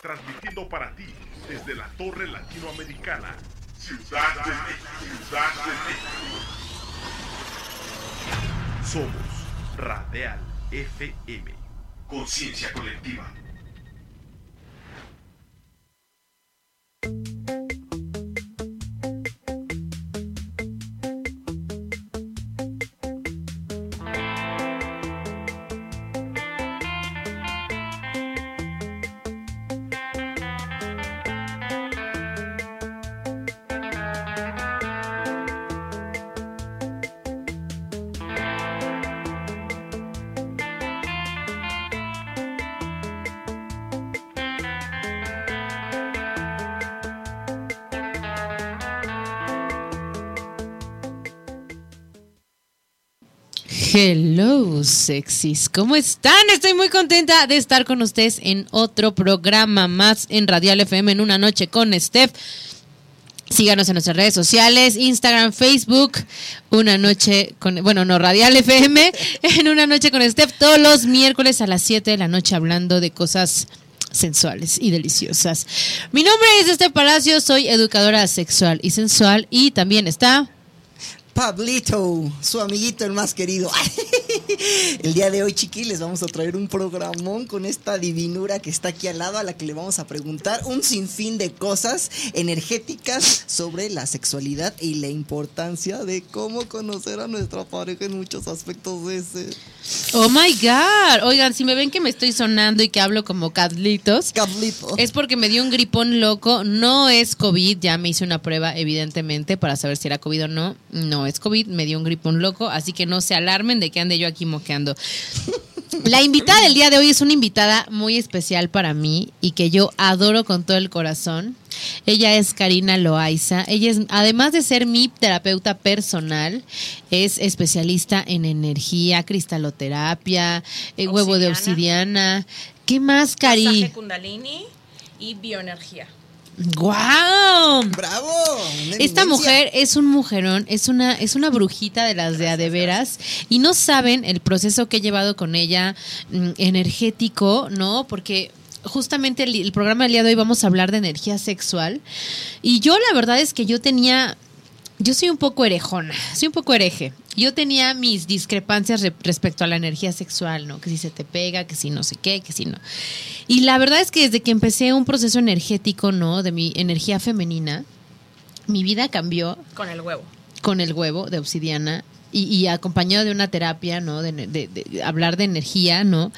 transmitiendo para ti desde la Torre Latinoamericana, Ciudad de México. Ciudad de México. Somos Radial FM. Conciencia colectiva. Hello, sexys. ¿Cómo están? Estoy muy contenta de estar con ustedes en otro programa más en Radial FM en una noche con Steph. Síganos en nuestras redes sociales, Instagram, Facebook, una noche con, bueno, no, Radial FM, en una noche con Steph, todos los miércoles a las 7 de la noche hablando de cosas sensuales y deliciosas. Mi nombre es Steph Palacio, soy educadora sexual y sensual y también está Pablito, su amiguito el más querido. El día de hoy, chiqui, les vamos a traer un programón con esta divinura que está aquí al lado, a la que le vamos a preguntar un sinfín de cosas energéticas sobre la sexualidad y la importancia de cómo conocer a nuestra pareja en muchos aspectos de ese. Oh my God. Oigan, si me ven que me estoy sonando y que hablo como Carlitos, Carlito. es porque me dio un gripón loco. No es COVID, ya me hice una prueba, evidentemente, para saber si era COVID o no. No es COVID, me dio un gripón loco, así que no se alarmen de que ande yo aquí moqueando. La invitada del día de hoy es una invitada muy especial para mí y que yo adoro con todo el corazón. Ella es Karina Loaiza. Ella es, además de ser mi terapeuta personal, es especialista en energía, cristaloterapia, eh, huevo de obsidiana. ¿Qué más, Cari? Masaje Kundalini y bioenergía. ¡Guau! ¡Bravo! Esta mujer es un mujerón, es una, es una brujita de las de a de veras y no saben el proceso que he llevado con ella mm, energético, ¿no? Porque justamente el, el programa del día de hoy vamos a hablar de energía sexual y yo la verdad es que yo tenía, yo soy un poco herejona, soy un poco hereje. Yo tenía mis discrepancias re- respecto a la energía sexual, ¿no? Que si se te pega, que si no sé qué, que si no. Y la verdad es que desde que empecé un proceso energético, ¿no? De mi energía femenina, mi vida cambió Con el huevo. con el huevo de obsidiana y, y acompañado de una terapia, ¿no? De, de- de hablar de energía, ¿no?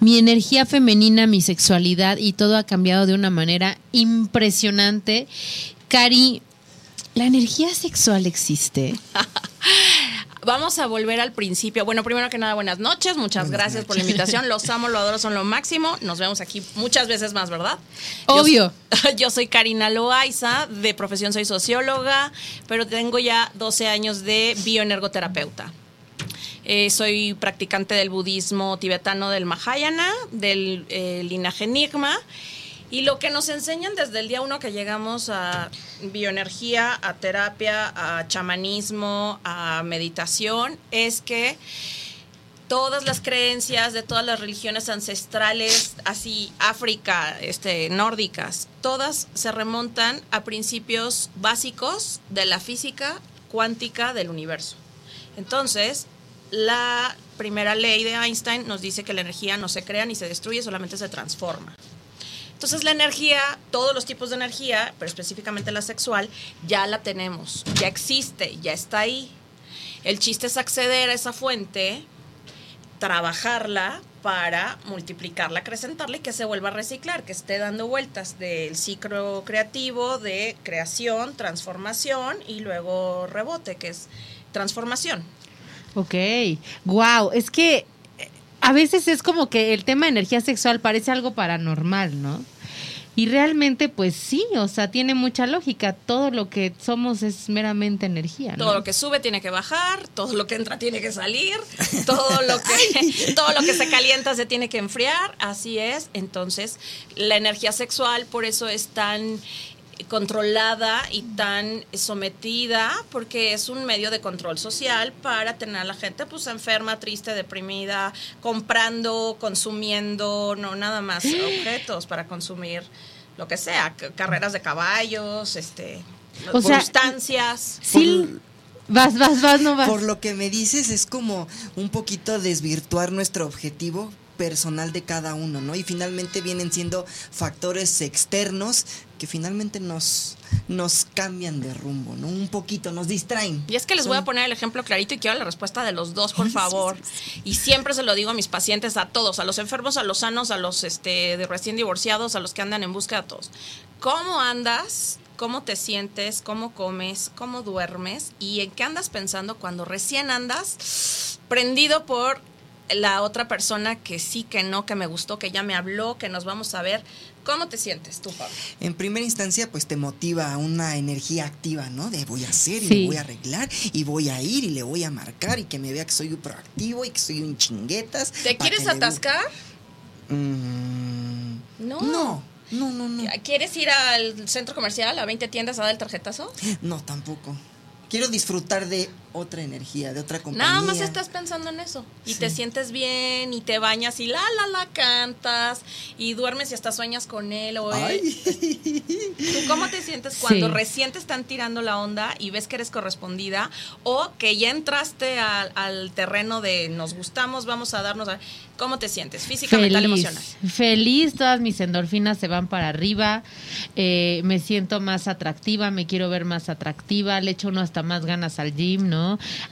Mi energía femenina, mi sexualidad y todo ha cambiado de una manera impresionante. Cari, ¿la energía sexual existe? Vamos a volver al principio. Bueno, primero que nada, buenas noches. Muchas gracias por la invitación. Los amo, lo adoro, son lo máximo. Nos vemos aquí muchas veces más, ¿verdad? Obvio. Yo, yo soy Karina Loaiza, de profesión soy socióloga, pero tengo ya 12 años de bioenergoterapeuta. Eh, soy practicante del budismo tibetano del Mahayana, del eh, linaje Enigma. Y lo que nos enseñan desde el día uno que llegamos a bioenergía, a terapia, a chamanismo, a meditación, es que todas las creencias de todas las religiones ancestrales, así África, este, nórdicas, todas se remontan a principios básicos de la física cuántica del universo. Entonces, la primera ley de Einstein nos dice que la energía no se crea ni se destruye, solamente se transforma. Entonces la energía, todos los tipos de energía, pero específicamente la sexual, ya la tenemos, ya existe, ya está ahí. El chiste es acceder a esa fuente, trabajarla para multiplicarla, acrecentarla y que se vuelva a reciclar, que esté dando vueltas del ciclo creativo de creación, transformación y luego rebote, que es transformación. Ok, wow, es que a veces es como que el tema de energía sexual parece algo paranormal, ¿no? Y realmente, pues sí, o sea, tiene mucha lógica. Todo lo que somos es meramente energía, ¿no? Todo lo que sube tiene que bajar, todo lo que entra tiene que salir, todo lo que todo lo que se calienta se tiene que enfriar, así es. Entonces, la energía sexual por eso es tan controlada y tan sometida porque es un medio de control social para tener a la gente pues enferma, triste, deprimida, comprando, consumiendo, no nada más objetos para consumir lo que sea, carreras de caballos, este O sea. Sí, vas, vas, vas, no vas. Por lo que me dices, es como un poquito desvirtuar nuestro objetivo personal de cada uno, ¿no? Y finalmente vienen siendo factores externos que finalmente nos, nos cambian de rumbo, ¿no? Un poquito, nos distraen. Y es que les voy a poner el ejemplo clarito y quiero la respuesta de los dos, por favor. Y siempre se lo digo a mis pacientes, a todos, a los enfermos, a los sanos, a los este, de recién divorciados, a los que andan en búsqueda, a todos. ¿Cómo andas? ¿Cómo te sientes? ¿Cómo comes? ¿Cómo duermes? ¿Y en qué andas pensando cuando recién andas prendido por la otra persona que sí, que no, que me gustó, que ya me habló, que nos vamos a ver? ¿Cómo te sientes tú, Pablo? En primera instancia, pues te motiva una energía activa, ¿no? De voy a hacer y Sí. me voy a arreglar y voy a ir y le voy a marcar y que me vea que soy proactivo y que soy un chinguetas. ¿Te quieres atascar? Mm, No. No, no, no, no. ¿Quieres ir al centro comercial a 20 tiendas a dar el tarjetazo? No, tampoco. Quiero disfrutar de otra energía, de otra compañía. Nada más estás pensando en eso. Y te sientes bien y te bañas y la, la, la cantas y duermes y hasta sueñas con él o él. Ay. ¿Tú cómo te sientes cuando Sí. recién te están tirando la onda y ves que eres correspondida o que ya entraste al, al terreno de nos gustamos, vamos a darnos... a- ¿Cómo te sientes? Física, mental, emocional. Feliz, todas mis endorfinas se van para arriba, eh, me siento más atractiva, me quiero ver más atractiva, le echo uno hasta más ganas al gym, ¿no?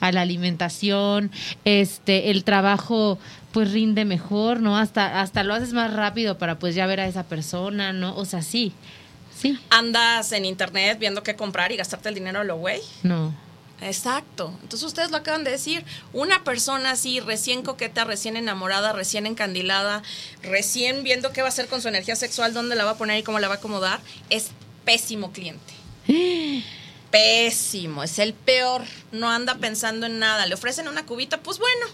A la alimentación, este, el trabajo pues rinde mejor, ¿no? Hasta, hasta lo haces más rápido para pues ya ver a esa persona, ¿no? O sea, sí, sí, Andas en internet viendo qué comprar y gastarte el dinero lo güey. no. Exacto. Entonces ustedes lo acaban de decir. Una persona así, recién coqueta, recién enamorada, recién encandilada, recién viendo qué va a hacer con su energía sexual, dónde la va a poner y cómo la va a acomodar, es pésimo cliente. Pésimo, es el peor. No anda pensando en nada. Le ofrecen una cubita, pues bueno.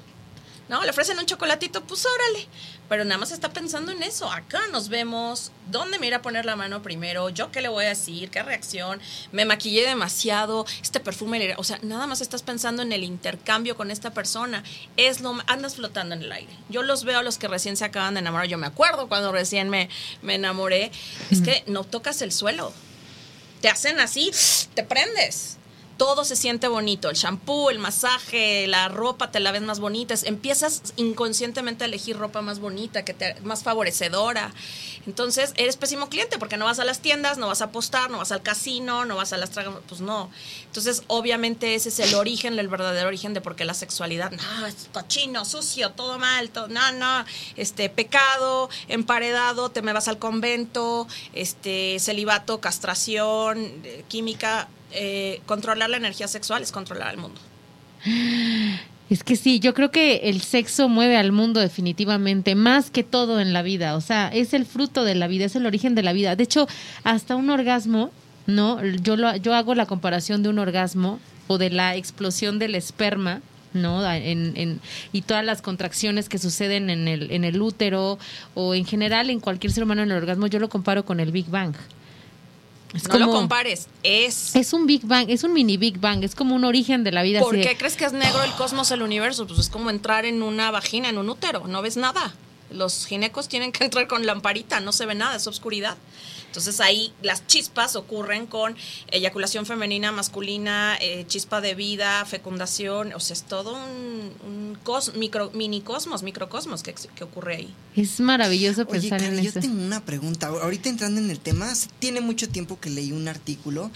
No, le ofrecen un chocolatito, pues órale. Pero nada más está pensando en eso. Acá nos vemos. ¿Dónde me irá a poner la mano primero? ¿Yo qué le voy a decir? ¿Qué reacción? Me maquillé demasiado. Este perfume. O sea, nada más estás pensando en el intercambio con esta persona. Es lo andas flotando en el aire. Yo los veo a los que recién se acaban de enamorar. Yo me acuerdo cuando recién me, me enamoré. Es que no tocas el suelo te hacen así, te prendes. Todo se siente bonito, el shampoo, el masaje, la ropa te la ves más bonita, empiezas inconscientemente a elegir ropa más bonita, que te, más favorecedora. Entonces, eres pésimo cliente porque no vas a las tiendas, no vas a apostar, no vas al casino, no vas a las tragas, pues no. Entonces, obviamente ese es el origen, el verdadero origen de por qué la sexualidad, no, es cochino, sucio, todo mal, todo, no, no, este pecado, emparedado, te me vas al convento, este celibato, castración, eh, química, eh, controlar la energía sexual es controlar al mundo. Es que sí, yo creo que el sexo mueve al mundo definitivamente, más que todo en la vida. O sea, es el fruto de la vida, es el origen de la vida. De hecho, hasta un orgasmo, ¿no? Yo, lo, yo hago la comparación de un orgasmo o de la explosión del esperma. ¿no? En, en- y todas las contracciones que suceden en el, en el útero o en general en cualquier ser humano en el orgasmo, yo lo comparo con el Big Bang. Es no lo compares, es... Es un Big Bang, es un mini Big Bang, es como un origen de la vida. ¿Por de- qué crees que es negro el cosmos, el universo? Pues es como entrar en una vagina, en un útero, no ves nada. Los ginecos tienen que entrar con lamparita, no se ve nada, es oscuridad. Entonces ahí las chispas ocurren con eyaculación femenina, masculina, eh, chispa de vida, fecundación, o sea, es todo un, un cos- micro, mini cosmos, microcosmos que, ocurre ahí. Es maravilloso Oye, pensar Cari, en yo eso. tengo una pregunta. Ahorita entrando en el tema, tiene mucho tiempo que leí un artículo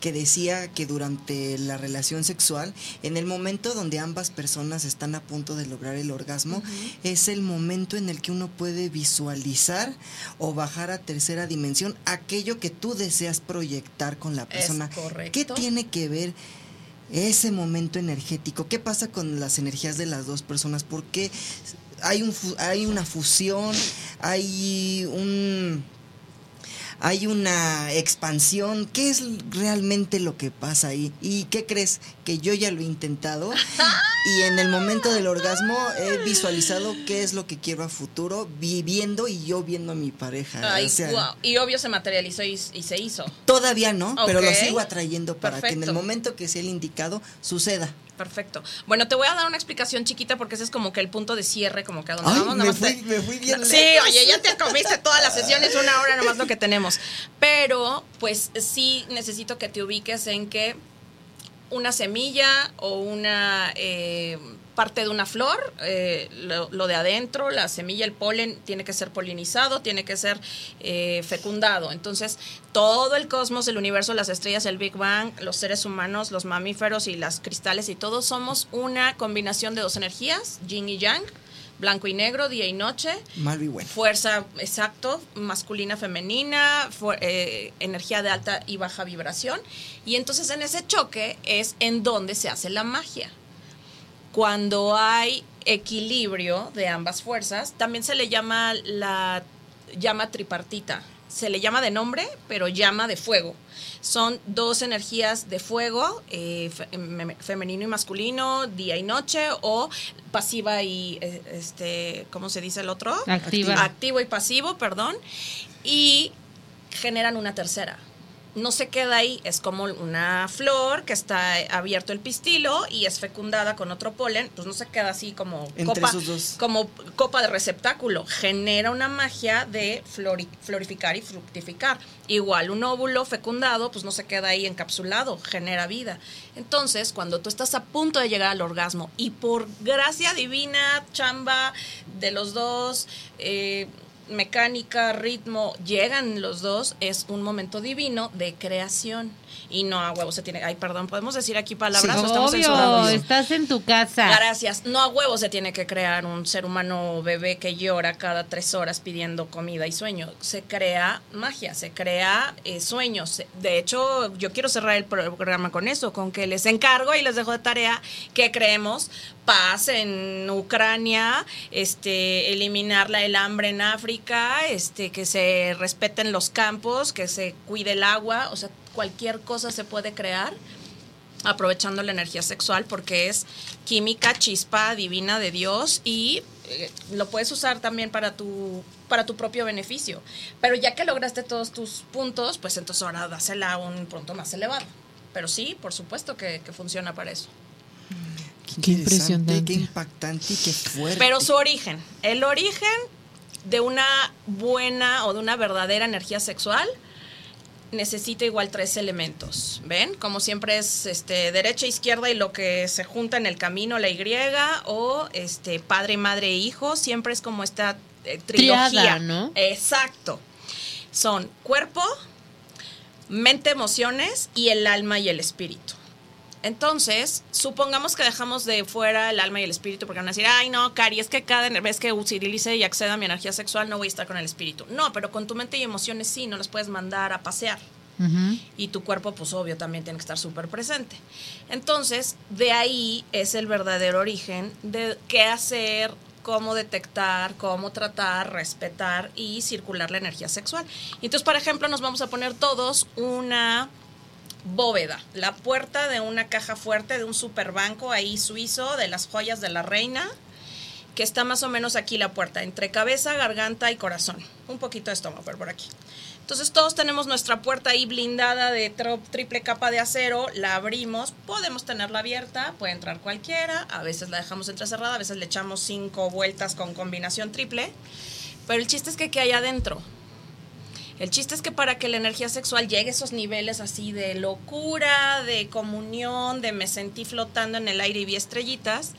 que decía que durante la relación sexual, en el momento donde ambas personas están a punto de lograr el orgasmo, es el momento en el que uno puede visualizar o bajar a tercera dimensión aquello que tú deseas proyectar con la persona. correcto. ¿Qué tiene que ver ese momento energético? ¿Qué pasa con las energías de las dos personas? ¿Por qué hay, un, hay una fusión? ¿Hay un... hay una expansión. ¿Qué es realmente lo que pasa ahí? ¿Y qué crees? Que yo ya lo he intentado y en el momento del orgasmo he visualizado qué es lo que quiero a futuro, viviendo y yo viendo a mi pareja. Ay, O sea, guau. Y obvio se materializó y, y se hizo. Todavía no, pero lo sigo atrayendo para que en el momento que sea el indicado suceda. Perfecto. Bueno, te voy a dar una explicación chiquita porque ese es como que el punto de cierre, como que a donde Ay, vamos. me fui- te- me fui bien Sí, lejos. oye, ya te comiste todas las sesiones, una hora nomás lo que tenemos. Pero, pues sí necesito que te ubiques en que una semilla o una eh, parte de una flor, eh, lo, de adentro, la semilla, el polen, tiene que ser polinizado, tiene que ser eh, fecundado. Entonces, todo el cosmos, el universo, las estrellas, el Big Bang, los seres humanos, los mamíferos y las cristales y todos somos una combinación de dos energías, yin y yang, blanco y negro, día y noche, Mal y bueno. fuerza, exacto, masculina, femenina, eh, energía de alta y baja vibración. Y entonces en ese choque es en donde se hace la magia. Cuando hay equilibrio de ambas fuerzas, también se le llama la llama tripartita. Se le llama de nombre, pero llama de fuego. Son dos energías de fuego, eh, fe- em- femenino y masculino, día y noche, o pasiva y, eh, este, ¿cómo se dice el otro? Activa. activo y pasivo, perdón, y generan una tercera. No se queda ahí, es como una flor que está abierto el pistilo y es fecundada con otro polen, pues no se queda así como Entre copa, como copa de receptáculo, genera una magia de flori- florificar y fructificar. Igual un óvulo fecundado, pues no se queda ahí encapsulado, genera vida. Entonces, cuando tú estás a punto de llegar al orgasmo y por gracia divina, chamba de los dos, eh, mecánica, ritmo, llegan los dos, es un momento divino de creación. Y no a huevo se tiene. Ay, perdón, ¿podemos decir aquí palabras o estamos Obvio, censurados? estás en tu casa. Gracias. No a huevo se tiene que crear un ser humano bebé que llora cada tres horas pidiendo comida y sueño. Se crea magia, se crea eh, sueños. De hecho, yo quiero cerrar el programa con eso, con que les encargo y les dejo de tarea que creemos paz en Ucrania, este, eliminar la, el hambre en África, este, que se respeten los campos, que se cuide el agua, o sea, cualquier cosa se puede crear aprovechando la energía sexual porque es química chispa divina de Dios y eh, lo puedes usar también para tu para tu propio beneficio. Pero ya que lograste todos tus puntos, pues entonces ahora dásela a un punto más elevado. Pero sí, por supuesto que, que funciona para eso. Qué impresionante. Qué impactante y qué fuerte. Pero su origen, el origen de una buena o de una verdadera energía sexual necesita igual tres elementos, ¿ven? Como siempre es este derecha, izquierda y lo que se junta en el camino, la Y o este padre, madre e hijo, siempre es como esta eh, trilogía, Triada, ¿no? Exacto. Son cuerpo, mente, emociones y el alma y el espíritu. Entonces, supongamos que dejamos de fuera el alma y el espíritu porque van a decir, ay no, Cari, es que cada vez que utilice y acceda a mi energía sexual no voy a estar con el espíritu. No, pero con tu mente y emociones sí, no las puedes mandar a pasear. Y tu cuerpo, pues obvio, también tiene que estar súper presente. Entonces, de ahí es el verdadero origen de qué hacer, cómo detectar, cómo tratar, respetar y circular la energía sexual. Entonces, por ejemplo, nos vamos a poner todos una bóveda, la puerta de una caja fuerte de un superbanco ahí suizo de las joyas de la reina, que está más o menos aquí la puerta, entre cabeza, garganta y corazón. Un poquito de estómago, por aquí. Entonces todos tenemos nuestra puerta ahí blindada de triple capa de acero, la abrimos, podemos tenerla abierta, puede entrar cualquiera, a veces la dejamos entrecerrada, a veces le echamos cinco vueltas con combinación triple, pero el chiste es que ¿qué hay adentro? El chiste es que para que la energía sexual llegue a esos niveles así de locura, de comunión, de me sentí flotando en el aire y vi estrellitas,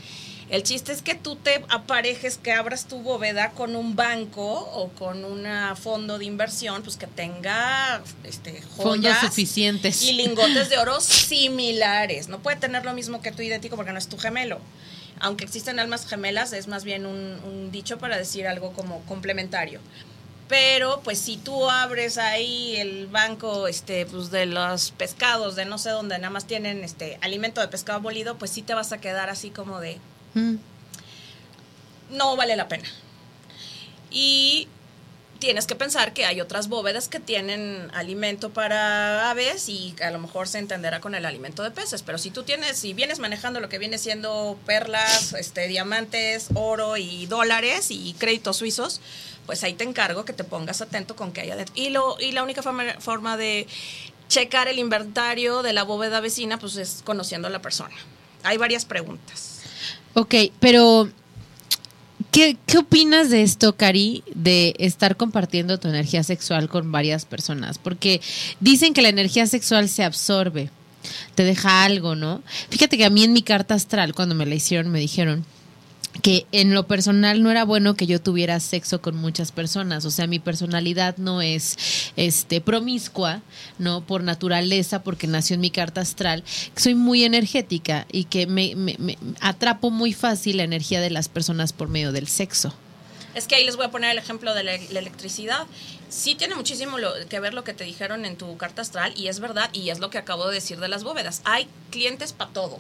el chiste es que tú te aparejes, que abras tu bóveda con un banco o con un fondo de inversión, pues que tenga este, Fondos joyas suficientes. y lingotes de oro similares. No puede tener lo mismo que tú idéntico porque no es tu gemelo. Aunque existen almas gemelas, es más bien un, un dicho para decir algo como complementario. Pero pues si tú abres ahí el banco este pues de los pescados de no sé dónde nada más tienen este alimento de pescado molido, pues sí te vas a quedar así como de Mm. no vale la pena. Y tienes que pensar que hay otras bóvedas que tienen alimento para aves y a lo mejor se entenderá con el alimento de peces. Pero si tú tienes, si vienes manejando lo que viene siendo perlas, este, diamantes, oro y dólares y créditos suizos, pues ahí te encargo que te pongas atento con que haya dentro. Y, lo, y la única forma, forma de checar el inventario de la bóveda vecina, pues es conociendo a la persona. Hay varias preguntas. Ok, pero ¿qué, ¿qué opinas de esto, Cari, de estar compartiendo tu energía sexual con varias personas? Porque dicen que la energía sexual se absorbe, te deja algo, ¿no? Fíjate que a mí en mi carta astral, cuando me la hicieron, me dijeron que en lo personal no era bueno que yo tuviera sexo con muchas personas, o sea, mi personalidad no es este promiscua, no por naturaleza, porque nació en mi carta astral, soy muy energética y que me, me, me atrapo muy fácil la energía de las personas por medio del sexo. Es que ahí les voy a poner el ejemplo de la, la electricidad. Sí tiene muchísimo lo, que ver lo que te dijeron en tu carta astral y es verdad y es lo que acabo de decir de las bóvedas. Hay clientes para todo.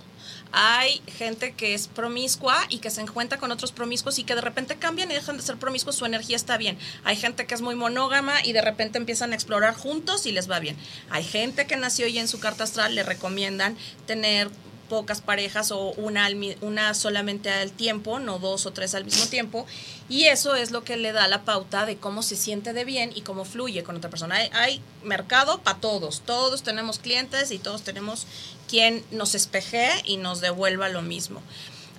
Hay gente que es promiscua y que se encuentra con otros promiscuos y que de repente cambian y dejan de ser promiscuos, su energía está bien. Hay gente que es muy monógama y de repente empiezan a explorar juntos y les va bien. Hay gente que nació y en su carta astral le recomiendan tener pocas parejas o una, una solamente al tiempo, no dos o tres al mismo tiempo. Y eso es lo que le da la pauta de cómo se siente de bien y cómo fluye con otra persona. Hay, hay mercado para todos, todos tenemos clientes y todos tenemos quien nos espeje y nos devuelva lo mismo.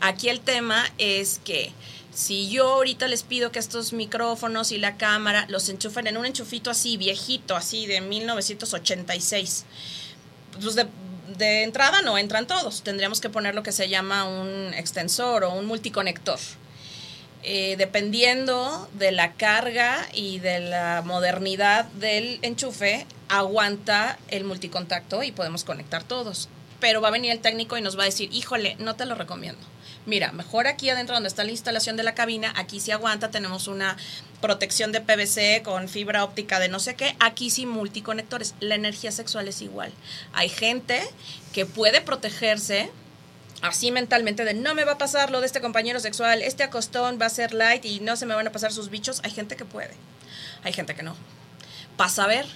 Aquí el tema es que si yo ahorita les pido que estos micrófonos y la cámara los enchufen en un enchufito así, viejito, así de 1986, pues de, de entrada no entran todos. Tendríamos que poner lo que se llama un extensor o un multiconector. Eh, dependiendo de la carga y de la modernidad del enchufe, aguanta el multicontacto y podemos conectar todos. Pero va a venir el técnico y nos va a decir, híjole, no te lo recomiendo. Mira, mejor aquí adentro donde está la instalación de la cabina, aquí sí aguanta, tenemos una protección de PVC con fibra óptica de no sé qué, aquí sí multiconectores. La energía sexual es igual. Hay gente que puede protegerse así mentalmente de no me va a pasar lo de este compañero sexual, este acostón va a ser light y no se me van a pasar sus bichos. Hay gente que puede, hay gente que no. Pasa a ver.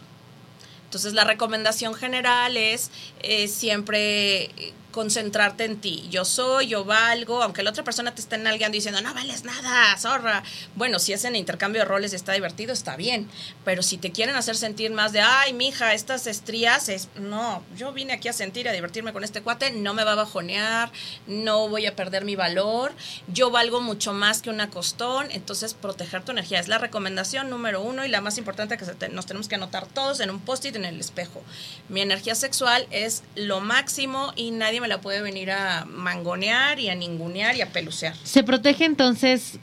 Entonces la recomendación general es eh, siempre concentrarte en ti. Yo soy, yo valgo, aunque la otra persona te esté nalgueando diciendo, no vales nada, zorra. Bueno, si es en intercambio de roles y está divertido, está bien. Pero si te quieren hacer sentir más de, ay, mija, estas estrías, es, no, yo vine aquí a sentir, a divertirme con este cuate, no me va a bajonear, no voy a perder mi valor, yo valgo mucho más que una costón, entonces proteger tu energía es la recomendación número uno y la más importante que nos tenemos que anotar todos en un post-it el espejo. Mi energía sexual es lo máximo y nadie me la puede venir a mangonear y a ningunear y a pelucear. Se protege entonces,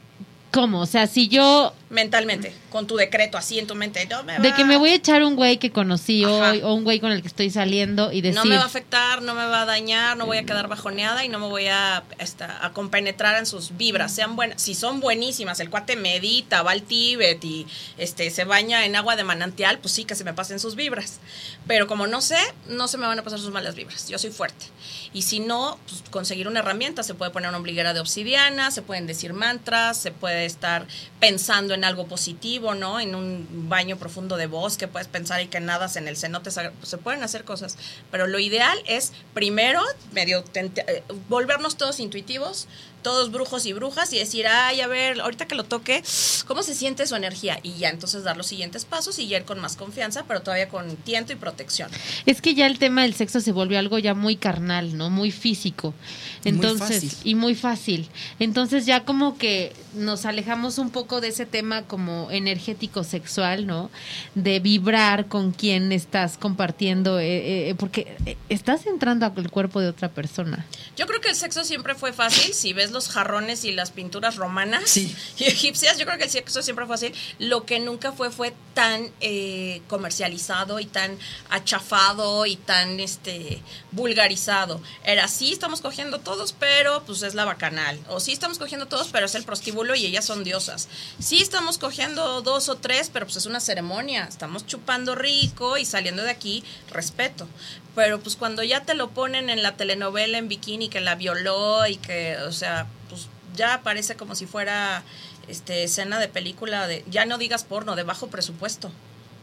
¿cómo? O sea, si yo mentalmente, con tu decreto así en tu mente. No me va. De que me voy a echar un güey que conocí hoy o un güey con el que estoy saliendo y decir... No me va a afectar, no me va a dañar, no voy a quedar bajoneada y no me voy a, esta, a compenetrar en sus vibras. Sean buenas, si son buenísimas, el cuate medita, va al Tíbet y este, se baña en agua de manantial, pues sí que se me pasen sus vibras. Pero como no sé, no se me van a pasar sus malas vibras. Yo soy fuerte. Y si no, pues conseguir una herramienta, se puede poner una ombliguera de obsidiana, se pueden decir mantras, se puede estar pensando en algo positivo, ¿no? En un baño profundo de bosque puedes pensar y que nadas en el cenote, se pueden hacer cosas, pero lo ideal es primero medio eh, volvernos todos intuitivos, todos brujos y brujas y decir, ay, a ver, ahorita que lo toque, ¿cómo se siente su energía? Y ya entonces dar los siguientes pasos y ya ir con más confianza, pero todavía con tiento y protección. Es que ya el tema del sexo se volvió algo ya muy carnal, ¿no? Muy físico. Entonces, y muy fácil. Entonces ya como que nos alejamos un poco de ese tema como energético sexual, ¿no? De vibrar con quien estás compartiendo, eh, eh, porque estás entrando al cuerpo de otra persona. Yo creo que el sexo siempre fue fácil, si ves los jarrones y las pinturas romanas y egipcias, yo creo que el sexo siempre fue fácil. Lo que nunca fue fue tan eh, comercializado y tan achafado y tan este vulgarizado. Era sí estamos cogiendo todos, pero pues es la bacanal. O sí estamos cogiendo todos, pero es el prostíbulo y ellas son diosas. Sí estamos cogiendo dos o tres, pero pues es una ceremonia. Estamos chupando rico y saliendo de aquí, respeto pero pues cuando ya te lo ponen en la telenovela en bikini que la violó y que, o sea, pues ya parece como si fuera este, escena de película de, ya no digas porno, de bajo presupuesto.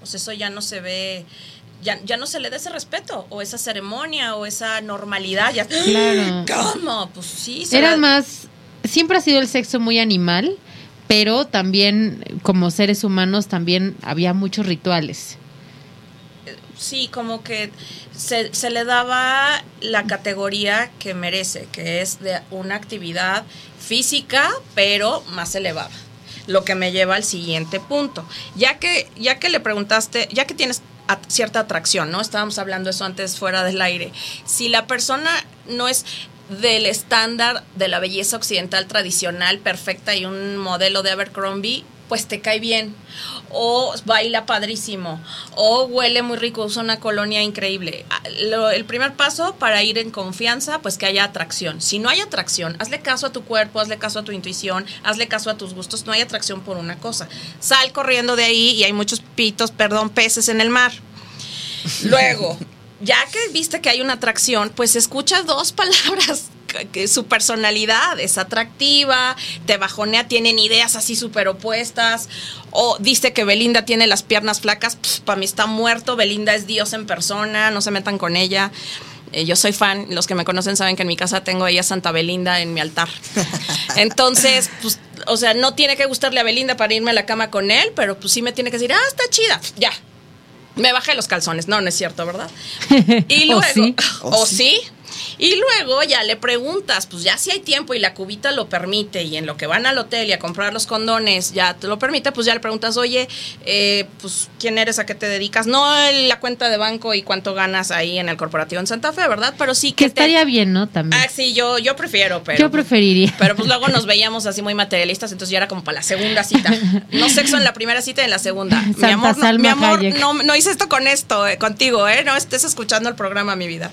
Sea, eso ya no se ve, ya, ya no se le da ese respeto, o esa ceremonia, o esa normalidad. Ya, Claro. ¿Cómo? Pues sí. Era más, siempre ha sido el sexo muy animal, pero también como seres humanos también había muchos rituales. Sí, como que se, se le daba la categoría que merece, que es de una actividad física, pero más elevada. Lo que me lleva al siguiente punto. Ya que, ya que le preguntaste, ya que tienes cierta atracción, ¿no? Estábamos hablando eso antes fuera del aire. Si la persona no es del estándar de la belleza occidental tradicional, perfecta y un modelo de Abercrombie, pues te cae bien. O baila padrísimo. O huele muy rico, usa una colonia increíble. Ah, lo- el primer paso para ir en confianza, pues que haya atracción. Si no hay atracción, hazle caso a tu cuerpo, hazle caso a tu intuición, hazle caso a tus gustos. No hay atracción por una cosa. Sal corriendo de ahí y hay muchos pitos, perdón, peces en el mar. Luego, ya que viste que hay una atracción, pues escucha dos palabras. que- Que su personalidad es atractiva, te bajonea, tienen ideas así súper opuestas. O dice que Belinda tiene las piernas flacas, para mí está muerto. Belinda es Dios en persona, no se metan con ella. Eh, yo soy fan, los que me conocen saben que en mi casa tengo a ella Santa Belinda en mi altar. Entonces, pues, o sea, no tiene que gustarle a Belinda para irme a la cama con él, pero pues sí me tiene que decir, ah, está chida, ya. Me bajé los calzones, no, no es cierto, ¿verdad? Y ¿O luego, sí? o sí. Y luego ya le preguntas, pues ya si hay tiempo y la cubita lo permite y en lo que van al hotel y a comprar los condones ya te lo permite, pues ya le preguntas, oye, eh, pues quién eres, a qué te dedicas, no la cuenta de banco y cuánto ganas ahí en el corporativo en Santa Fe, ¿verdad? Pero sí Que que te- estaría bien, ¿no? También. Ah, sí, yo, yo prefiero, pero. Yo preferiría. Pero pues luego nos veíamos así muy materialistas, entonces ya era como para la segunda cita. No sexo en la primera cita y en la segunda. mi Santa amor, no, mi amor no, no hice esto con esto, eh, contigo, ¿eh? No estés escuchando el programa, mi vida.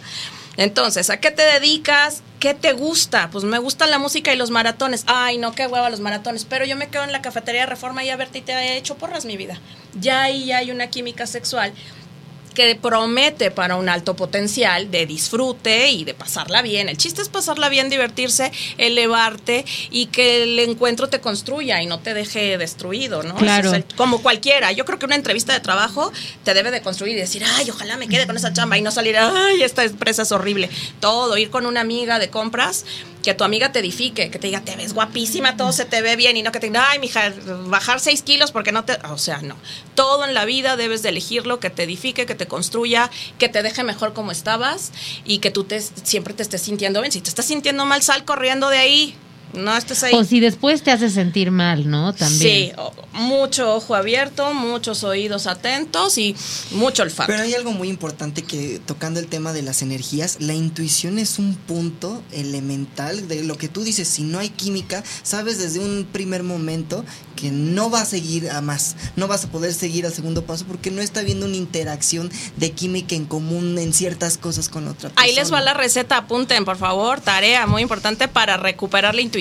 Entonces, ¿a qué te dedicas? ¿Qué te gusta? Pues me gusta la música y los maratones. Ay, no, qué hueva los maratones. Pero yo me quedo en la cafetería de Reforma y a verte y te he hecho porras, mi vida. Ya ahí hay una química sexual que promete para un alto potencial de disfrute y de pasarla bien. El chiste es pasarla bien, divertirse, elevarte y que el encuentro te construya y no te deje destruido, ¿no? Claro. Ese es el- como cualquiera. Yo creo que una entrevista de trabajo te debe de construir y decir, ay, ojalá me quede con esa chamba y no salir, ay, esta empresa es horrible. Todo, ir con una amiga de compras, que tu amiga te edifique, que te diga, te ves guapísima, todo se te ve bien y no que te diga, ay, mija, bajar seis kilos porque no te... O sea, no. Todo en la vida debes de elegirlo, que te edifique, que te construya, que te deje mejor como estabas y que tú te, siempre te estés sintiendo bien. Si te estás sintiendo mal, sal corriendo de ahí. No estés ahí. O si después te hace sentir mal, ¿no? También. Sí, mucho ojo abierto, muchos oídos atentos y mucho olfato. Pero hay algo muy importante que tocando el tema de las energías, la intuición es un punto elemental de lo que tú dices, si no hay química, sabes desde un primer momento que no va a seguir a más, no vas a poder seguir al segundo paso porque no está habiendo una interacción de química en común en ciertas cosas con otra persona. Ahí les va la receta, apunten por favor, tarea muy importante para recuperar la intuición.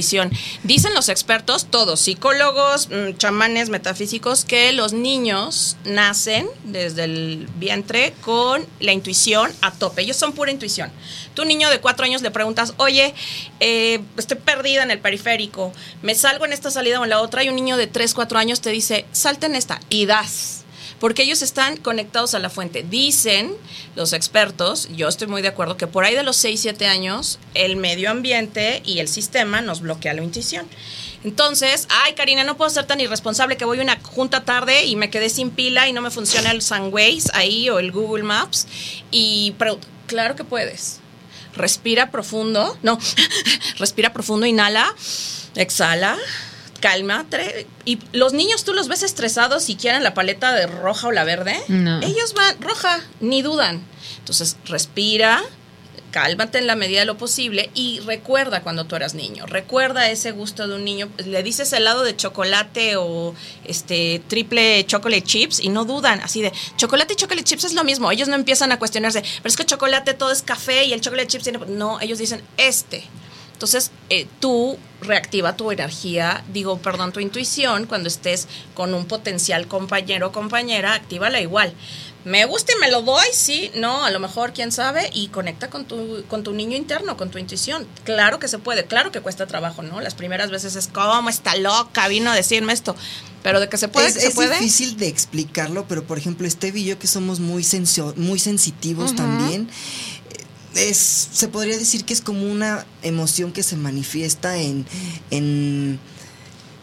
Dicen los expertos, todos, psicólogos, mm, chamanes, metafísicos, que los niños nacen desde el vientre con la intuición a tope. Ellos son pura intuición. Tu niño de cuatro años le preguntas, oye, eh, estoy perdida en el periférico, me salgo en esta salida o en la otra, y un niño de tres, cuatro años te dice, salte en esta y das porque ellos están conectados a la fuente. Dicen los expertos, yo estoy muy de acuerdo, que por ahí de los 6, 7 años el medio ambiente y el sistema nos bloquea la intuición. Entonces, ay Karina, no puedo ser tan irresponsable que voy a una junta tarde y me quedé sin pila y no me funciona el Sunways ahí o el Google Maps. Y pero, claro que puedes. Respira profundo, no, respira profundo, inhala, exhala, calma. Y los niños tú los ves estresados si quieren la paleta de roja o la verde. No. Ellos van roja, ni dudan. Entonces, respira, cálmate en la medida de lo posible y recuerda cuando tú eras niño. Recuerda ese gusto de un niño. Le dices helado de chocolate o este triple chocolate chips y no dudan. Así de chocolate y chocolate chips es lo mismo. Ellos no empiezan a cuestionarse, pero es que chocolate todo es café y el chocolate chips tiene. No, ellos dicen este. Entonces, eh, tú reactiva tu energía, digo, perdón, tu intuición, cuando estés con un potencial compañero o compañera, actívala igual. Me gusta y me lo doy, sí, no, a lo mejor, quién sabe, y conecta con tu, con tu niño interno, con tu intuición. Claro que se puede, claro que cuesta trabajo, ¿no? Las primeras veces es como, está loca, vino a decirme esto, pero de que se puede, es, que se es puede. difícil de explicarlo, pero por ejemplo, Stevie y yo que somos muy, sensio- muy sensitivos también, es, se podría decir que es como una emoción que se manifiesta en, en,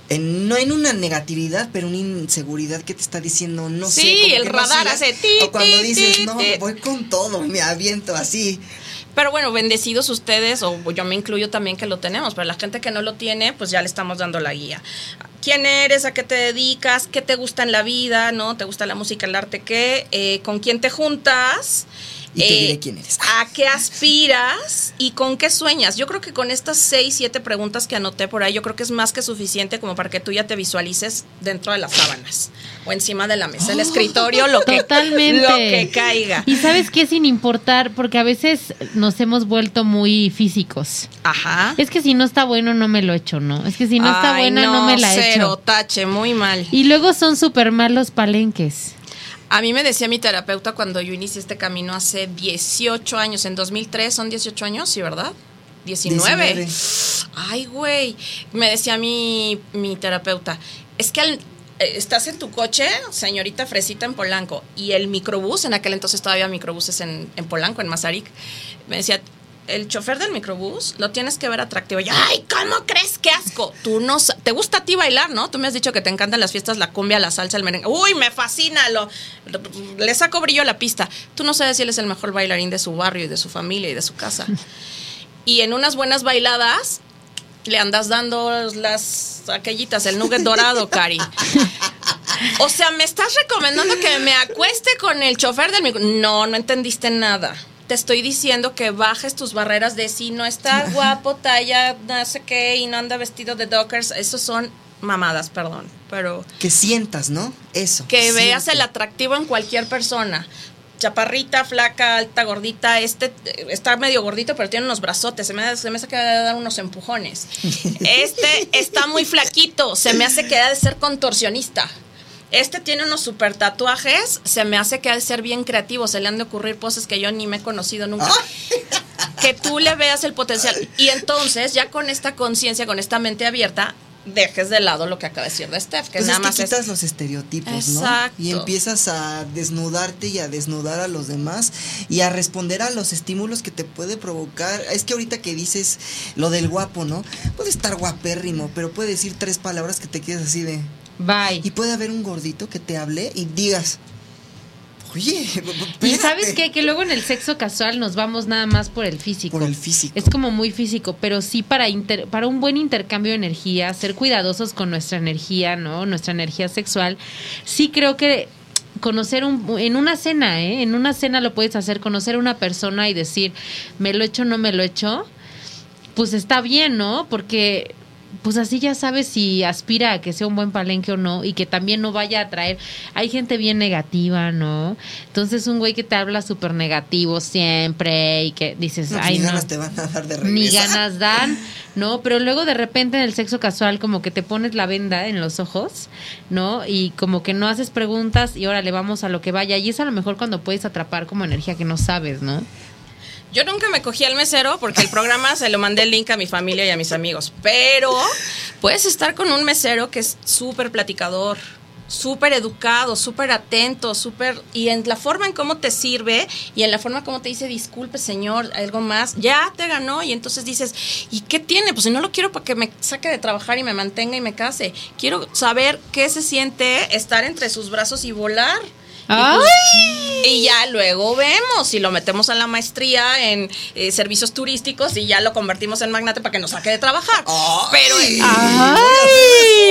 en- no en una negatividad, pero una inseguridad que te está diciendo, no sé. Sí, el no radar sigas. hace ti, O cuando dices, no, voy con todo, me aviento así. Pero bueno, bendecidos ustedes, o yo me incluyo también que lo tenemos, pero la gente que no lo tiene, pues ya le estamos dando la guía. ¿Quién eres? ¿A qué te dedicas? ¿Qué te gusta en la vida? ¿No? ¿Te gusta la música, el arte? ¿Qué? Eh, ¿Con quién te juntas? Y te Eh, diré quién eres. ¿A qué aspiras y con qué sueñas? Yo creo que con estas seis, siete preguntas que anoté por ahí, yo creo que es más que suficiente como para que tú ya te visualices dentro de las sábanas o encima de la mesa, el escritorio, lo que, Totalmente. lo que caiga. Y sabes qué, sin importar, porque a veces nos hemos vuelto muy físicos. Ajá. Es que si no está bueno, no me lo echo, ¿no? Es que si no está buena, no, me la cero, echo. tache, muy mal. Y luego son súper malos palenques. A mí me decía mi terapeuta cuando yo inicié este camino hace 18 años, en 2003, son 18 años, ¿sí, verdad? 19. 19. Ay, güey. Me decía mi, mi terapeuta, es que al- eh, estás en tu coche, señorita Fresita en Polanco, y el microbús, en aquel entonces todavía microbuses en, en Polanco, en Mazarik, me decía, el chofer del microbús lo tienes que ver atractivo. Yo, ay, ¿cómo crees? ¡Qué asco! Tú no te gusta a ti bailar, ¿no? Tú me has dicho que te encantan las fiestas, la cumbia, la salsa, el merengue. ¡Uy, me fascina! Lo, le saco brillo a la pista. Tú no sabes si él es el mejor bailarín de su barrio y de su familia y de su casa. y en unas buenas bailadas le andas dando las aquellitas, el nugget dorado, Cari. O sea, ¿me estás recomendando que me acueste con el chofer del micro? No, no entendiste nada. Te estoy diciendo que bajes tus barreras de si no está guapo, talla, no sé qué, y no anda vestido de dockers. Esos son mamadas, perdón. Pero Que sientas, ¿no? Eso. que veas el atractivo en cualquier persona. Chaparrita, flaca, alta, gordita. Este está medio gordito, pero tiene unos brazotes. Se me, se me hace que a dar unos empujones. Este está muy flaquito. Se me hace que de ser contorsionista. Este tiene unos super tatuajes. Se me hace que ha de ser bien creativo. Se le han de ocurrir poses que yo ni me he conocido nunca. Que tú le veas el potencial. Y entonces, ya con esta conciencia, con esta mente abierta, dejes de lado lo que acaba de decir de Steph. Que Pues nada es que más es quitas los estereotipos, Exacto. ¿no? Y empiezas a desnudarte y a desnudar a los demás y a responder a los estímulos que te puede provocar. Es que ahorita que dices lo del guapo, ¿no? Puede estar guapérrimo, pero puede decir tres palabras que te quedes así de... Bye. Y puede haber un gordito que te hable y digas, oye, Y espérate". sabes qué? Que luego en el sexo casual nos vamos nada más por el físico. Por el físico. Es como muy físico, pero sí para, inter- para un buen intercambio de energía, ser cuidadosos con nuestra energía, ¿no? Nuestra energía sexual. Sí creo que conocer un, en una cena, ¿eh? En una cena lo puedes hacer, conocer a una persona y decir, me lo echo, no me lo echo. Pues está bien, ¿no? Porque pues así ya sabes si aspira a que sea un buen palenque o no y que también no vaya a traer. Hay gente bien negativa, ¿no? Entonces un güey que te habla súper negativo siempre y que dices, No, ay ni no. ganas te van a dar de regreso. Ni ganas dan, ¿no? Pero luego de repente en el sexo casual como que te pones la venda en los ojos, ¿no? Y como que no haces preguntas y ahora le vamos a lo que vaya. Y es a lo mejor cuando puedes atrapar como energía que no sabes, ¿no? Yo nunca me cogí al mesero porque el programa se lo mandé el link a mi familia y a mis amigos. Pero puedes estar con un mesero que es súper platicador, súper educado, súper atento, súper... Y en la forma en cómo te sirve y en la forma como te dice, disculpe señor, algo más, ya te ganó. Y entonces dices, ¿y qué tiene? Pues si no lo quiero para que me saque de trabajar y me mantenga y me case. Quiero saber qué se siente estar entre sus brazos y volar. Y pues- y ya luego vemos si lo metemos a la maestría en eh, servicios turísticos y ya lo convertimos en magnate para que nos saque de trabajar. Pero,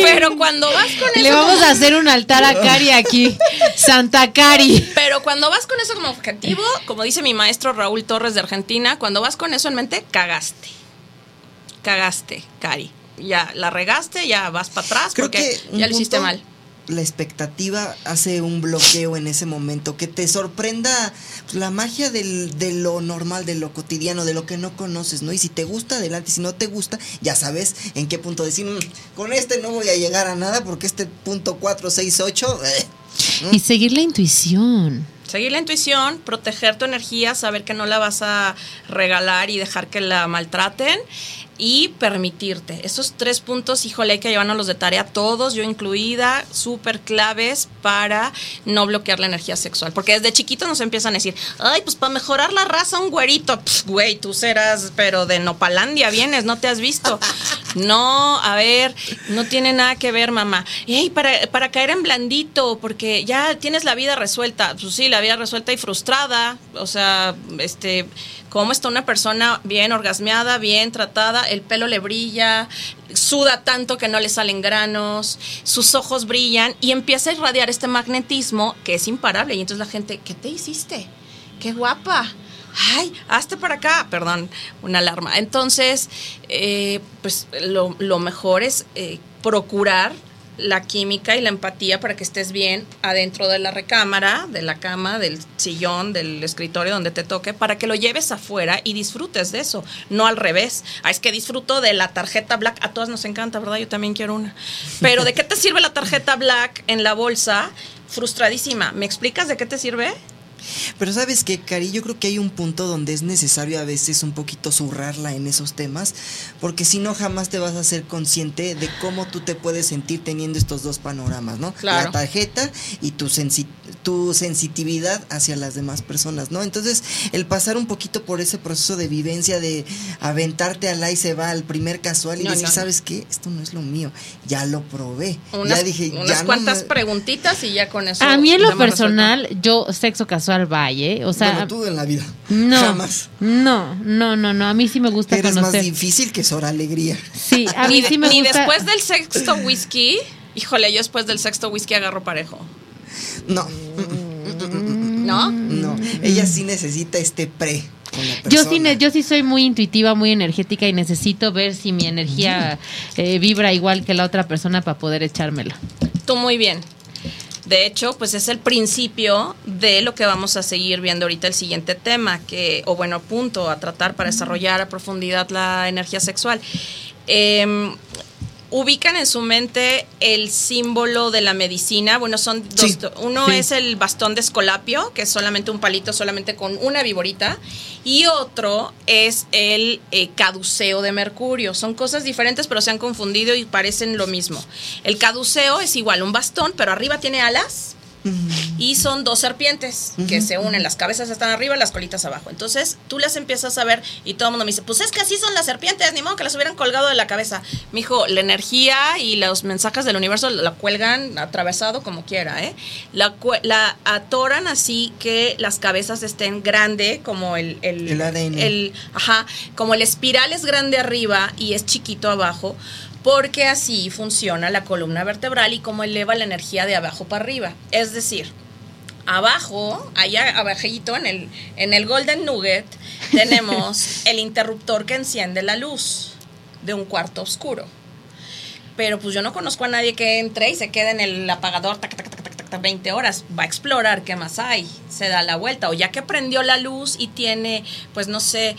pero cuando vas con eso Le vamos como- a hacer un altar a Cari aquí. Santa Cari. pero cuando vas con eso como objetivo, como dice mi maestro Raúl Torres de Argentina, cuando vas con eso en mente, cagaste. Cagaste, Cari. Ya la regaste, ya vas para atrás Creo porque que ya lo hiciste mal. La expectativa hace un bloqueo en ese momento, que te sorprenda pues, la magia del, de lo normal, de lo cotidiano, de lo que no conoces, ¿no? Y si te gusta, adelante, si no te gusta, ya sabes en qué punto decir, "Mm, con este no voy a llegar a nada porque este punto 468... Eh, Y seguir la intuición. Seguir la intuición, proteger tu energía, saber que no la vas a regalar y dejar que la maltraten y permitirte. Esos tres puntos, híjole, hay que llevarnos de tarea todos, yo incluida, súper claves para no bloquear la energía sexual. Porque desde chiquitos nos empiezan a decir, ay, pues para mejorar la raza un güerito. Güey, tú serás, pero de Nopalandia vienes, no te has visto. No, a ver, no tiene nada que ver, mamá. Ey, para, para caer en blandito, porque ya tienes la vida resuelta. Pues sí, la vida resuelta y frustrada. O sea, este, cómo está una persona bien orgasmeada, bien tratada, el pelo le brilla, suda tanto que no le salen granos, sus ojos brillan y empieza a irradiar este magnetismo que es imparable. Y entonces la gente, ¿qué te hiciste? ¡Qué guapa! Ay, hazte para acá, perdón, una alarma. Entonces, eh, pues lo, mejor es eh, procurar la química y la empatía para que estés bien adentro de la recámara, de la cama, del sillón, del escritorio donde te toque, para que lo lleves afuera y disfrutes de eso, no al revés. Ah, es que disfruto de la tarjeta black, a todas nos encanta, ¿verdad? Yo también quiero una. Pero ¿de qué te sirve la tarjeta black en la bolsa? Frustradísima. ¿Me explicas de qué te sirve? Pero sabes que, Cari, yo creo que hay un punto donde es necesario a veces un poquito zurrarla en esos temas, porque si no jamás te vas a ser consciente de cómo tú te puedes sentir teniendo estos dos panoramas, ¿no? Claro. La tarjeta y tu, sensi tu sensitividad hacia las demás personas, ¿no? Entonces, el pasar un poquito por ese proceso de vivencia, de aventarte al ahí se va al primer casual y No, decir, no, no. ¿sabes qué? Esto no es lo mío, ya lo probé. Unas, ya dije, unas ya no cuantas me- preguntitas y ya con eso. A mí en lo personal, yo sexo casual vaya, o sea, Bueno, tú en la vida. no, Jamás. no, no, no, no, a mí sí me gusta Eres más conocer. difícil que Sora Alegría. Sí, a Ni, mí sí me ni gusta. después del sexto whisky, híjole, yo después del sexto whisky agarro parejo. No, ¿No? no. Ella sí necesita este pre Yo sí, yo sí soy muy intuitiva, muy energética y necesito ver si mi energía eh, vibra igual que la otra persona para poder echármela. Tú muy bien. De hecho, pues es el principio de lo que vamos a seguir viendo ahorita el siguiente tema, que, o bueno, punto a tratar para desarrollar a profundidad la energía sexual. Em, ubican en su mente el símbolo de la medicina. Bueno, son dos. Sí, uno sí. es el bastón de escolapio, que es solamente un palito, solamente con una viborita. Y otro es el eh, caduceo de mercurio. Son cosas diferentes, pero se han confundido y parecen lo mismo. El caduceo es igual, un bastón, pero arriba tiene alas. Y son dos serpientes que se unen, las cabezas están arriba, las colitas abajo. Entonces tú las empiezas a ver y todo el mundo me dice, pues es que así son las serpientes, ni modo que las hubieran colgado de la cabeza. Mijo, la energía y los mensajes del universo la cuelgan atravesado como quiera, ¿eh? La atoran así que las cabezas estén grande como el... El, El ADN. el- ajá, como el espiral es grande arriba y es chiquito abajo, porque así funciona la columna vertebral y cómo eleva la energía de abajo para arriba. Es decir, abajo, allá abajito en el, en el Golden Nugget, tenemos el interruptor que enciende la luz de un cuarto oscuro. Pero pues yo no conozco a nadie que entre y se quede en el apagador tac, tac, tac, tac, tac, tac, 20 horas. Va a explorar qué más hay. Se da la vuelta. O ya que prendió la luz y tiene, pues no sé,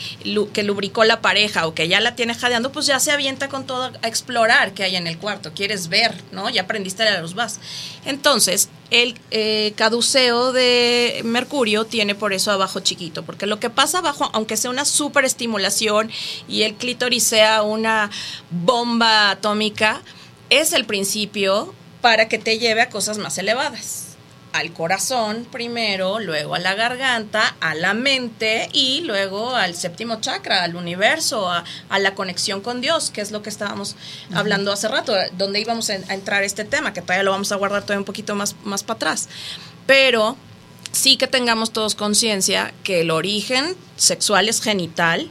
que lubricó la pareja o que ya la tiene jadeando, pues ya se avienta con todo a explorar qué hay en el cuarto. Quieres ver, ¿no? Ya prendiste la luz, vas. Entonces, el eh, caduceo de Mercurio tiene por eso abajo chiquito, porque lo que pasa abajo, aunque sea una super estimulación y el clítoris sea una bomba atómica, es el principio para que te lleve a cosas más elevadas. Al corazón primero, luego a la garganta, a la mente y luego al séptimo chakra, al universo, a, a la conexión con Dios, que es lo que estábamos hablando hace rato, donde íbamos a, a entrar este tema, que todavía lo vamos a guardar todavía un poquito más, más para atrás. Pero sí que tengamos todos conciencia que el origen sexual es genital,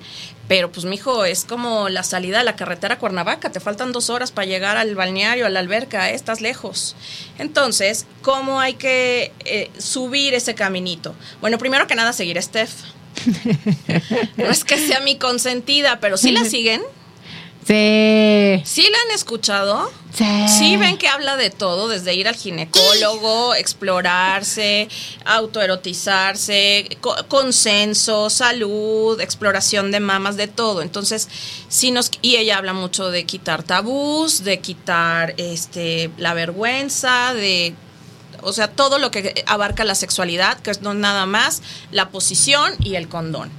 pero pues mijo, es como la salida de la carretera a Cuernavaca, te faltan dos horas para llegar al balneario, a la alberca, ¿eh? estás lejos. Entonces, ¿cómo hay que eh, subir ese caminito? Bueno, primero que nada, seguir a Steph. No es que sea mi consentida, pero sí la siguen, Sí. sí la han escuchado. Sí, ven que habla de todo, desde ir al ginecólogo, explorarse, autoerotizarse, co- consenso, salud, exploración de mamas, de todo. Entonces, sí nos y ella habla mucho de quitar tabús, de quitar este la vergüenza, de o sea, todo lo que abarca la sexualidad, que es no nada más la posición y el condón.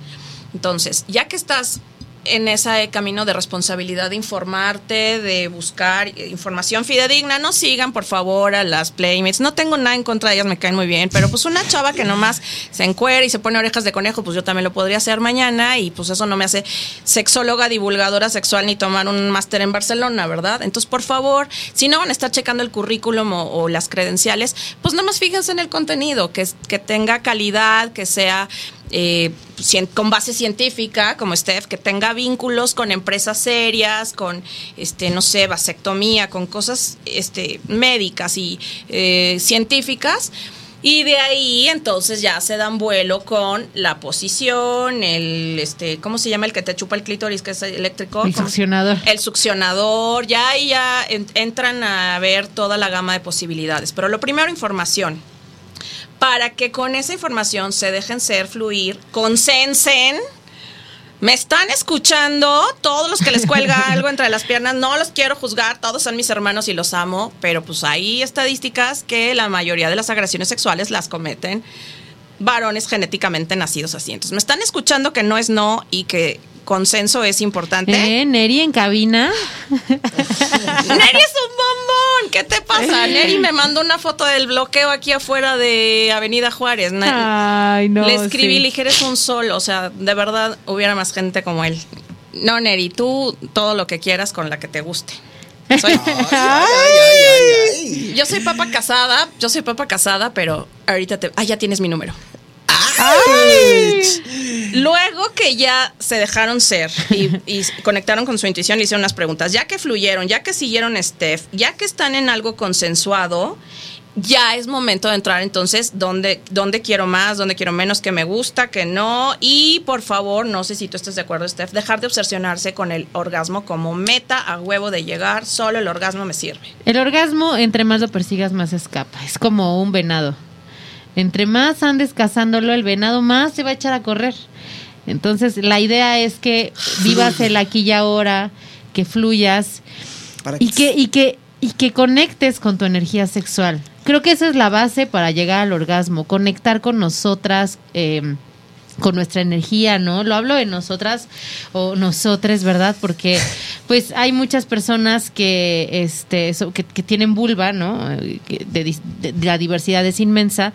Entonces, ya que estás en ese camino de responsabilidad de informarte, de buscar información fidedigna, no sigan por favor a las playmates. No tengo nada en contra de ellas, me caen muy bien, pero pues una chava que nomás se encuera y se pone orejas de conejo, pues yo también lo podría hacer mañana y pues eso no me hace sexóloga, divulgadora sexual ni tomar un máster en Barcelona, ¿verdad? Entonces, por favor, si no van a estar checando el currículum o, o las credenciales, pues nada más fíjense en el contenido, que, que tenga calidad, que sea eh, con base científica, como Steph, que tenga vínculos con empresas serias, con, este, no sé, vasectomía, con cosas este, médicas y eh, científicas. Y de ahí entonces ya se dan vuelo con la posición, el, este, ¿cómo se llama el que te chupa el clítoris, que es eléctrico? El succionador. El succionador, ya ahí ya en- entran a ver toda la gama de posibilidades. Pero lo primero, información para que con esa información se dejen ser, fluir, consensen. Me están escuchando todos los que les cuelga algo entre las piernas. No los quiero juzgar, todos son mis hermanos y los amo, pero pues hay estadísticas que la mayoría de las agresiones sexuales las cometen varones genéticamente nacidos así. Entonces, me están escuchando que no es no y que consenso es importante. ¿Eh? Neri en cabina. Neri es un bombón. ¿Qué te pasa? Neri me mandó una foto del bloqueo aquí afuera de Avenida Juárez. Ay, no. Le escribí, sí. le dije, eres un sol. O sea, de verdad hubiera más gente como él. No, Neri, tú todo lo que quieras con la que te guste. Soy- Ay, ay, ay, ay. yo soy papa casada, yo soy papa casada, pero ahorita te... Ah, ya tienes mi número. Luego que ya se dejaron ser y, y conectaron con su intuición, le hicieron unas preguntas. Ya que fluyeron, ya que siguieron Steph, ya que están en algo consensuado, ya es momento de entrar entonces dónde, dónde quiero más, dónde quiero menos, que me gusta, que no. Y por favor, no sé si tú estás de acuerdo, Steph, dejar de obsesionarse con el orgasmo como meta a huevo de llegar. Solo el orgasmo me sirve. El orgasmo, entre más lo persigas, más escapa. Es como un venado. Entre más andes cazándolo, el venado más se va a echar a correr. Entonces, la idea es que vivas el aquí y ahora, que fluyas Para y que, y que, y que conectes con tu energía sexual. Creo que esa es la base para llegar al orgasmo, conectar con nosotras, eh, con nuestra energía, ¿no? Lo hablo de nosotras o nosotres, ¿verdad? Porque pues hay muchas personas que, este, so- que, que tienen vulva, ¿no? La diversidad es inmensa.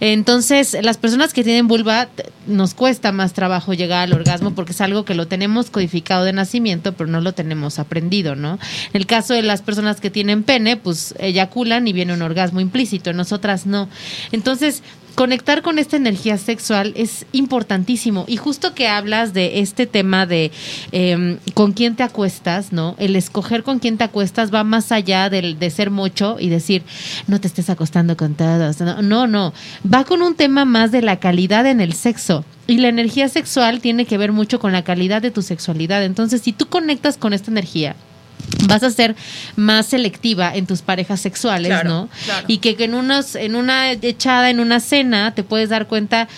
Entonces, las personas que tienen vulva nos cuesta más trabajo llegar al orgasmo porque es algo que lo tenemos codificado de nacimiento, pero no lo tenemos aprendido, ¿no? En el caso de las personas que tienen pene, pues eyaculan y viene un orgasmo implícito, nosotras no. Entonces, conectar con esta energía sexual es importantísimo. Y justo que hablas de este tema de eh, con quién te acuestas, ¿no? El escoger con quién te acuestas va más allá del, de ser mocho y decir, no te estés acostando con todos. No, no, no. Va con un tema más de la calidad en el sexo. Y la energía sexual tiene que ver mucho con la calidad de tu sexualidad. Entonces, si tú conectas con esta energía, vas a ser más selectiva en tus parejas sexuales, Claro, ¿no? claro. Y que, que en unos, en una echada, en una cena, te puedes dar cuenta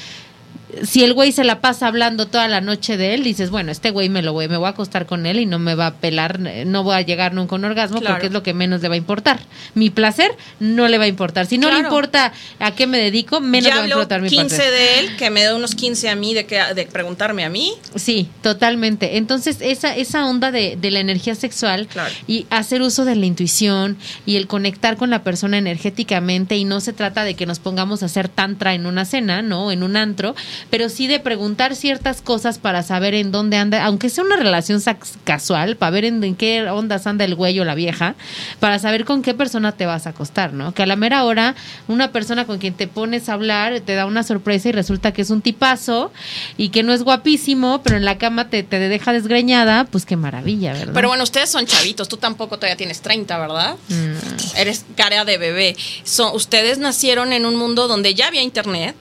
si el güey se la pasa hablando toda la noche de él, dices, bueno, este güey me lo voy, me voy a acostar con él y no me va a pelar, no voy a llegar nunca a un orgasmo Claro. porque es lo que menos le va a importar. Mi placer no le va a importar. Si no le importa a qué me dedico, menos ya le va a importar mi 15 placer. de él, que me da unos 15 a mí de, que, de preguntarme a mí. Sí, totalmente. Entonces, esa, esa onda de, de la energía sexual Claro. y hacer uso de la intuición y el conectar con la persona energéticamente y no se trata de que nos pongamos a hacer tantra en una cena, ¿no? En un antro, pero sí de preguntar ciertas cosas para saber en dónde anda, aunque sea una relación casual, para ver en, en qué ondas anda el güey o la vieja, para saber con qué persona te vas a acostar, ¿no? Que a la mera hora una persona con quien te pones a hablar te da una sorpresa y resulta que es un tipazo y que no es guapísimo, pero en la cama te, te deja desgreñada, pues qué maravilla, ¿verdad? Pero bueno, ustedes son chavitos, tú tampoco todavía tienes 30, ¿verdad? Mm. Eres cara de bebé. Son, ustedes nacieron en un mundo donde ya había internet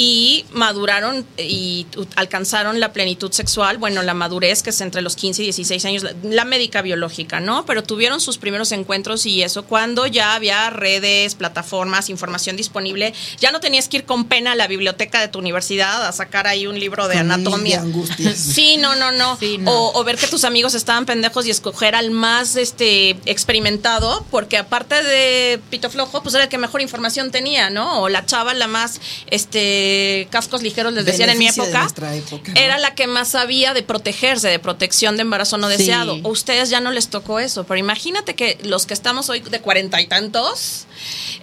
y maduraron y alcanzaron la plenitud sexual, bueno, la madurez que es entre los 15 y 16 años, la, la médica biológica, ¿no? Pero tuvieron sus primeros encuentros y eso cuando ya había redes, plataformas, información disponible, ya no tenías que ir con pena a la biblioteca de tu universidad a sacar ahí un libro de de angustias. Sí, no, no, no. Sí, no. O, o ver que tus amigos estaban pendejos y escoger al más este experimentado, porque aparte de Pito Flojo, pues era el que mejor información tenía, ¿no? O la chava, la más este cascos ligeros, les decían en mi época. nuestra época, ¿no? Era la que más sabía de protegerse, de protección de embarazo no Sí. deseado. A ustedes ya no les tocó eso, pero imagínate que los que estamos hoy de cuarenta y tantos,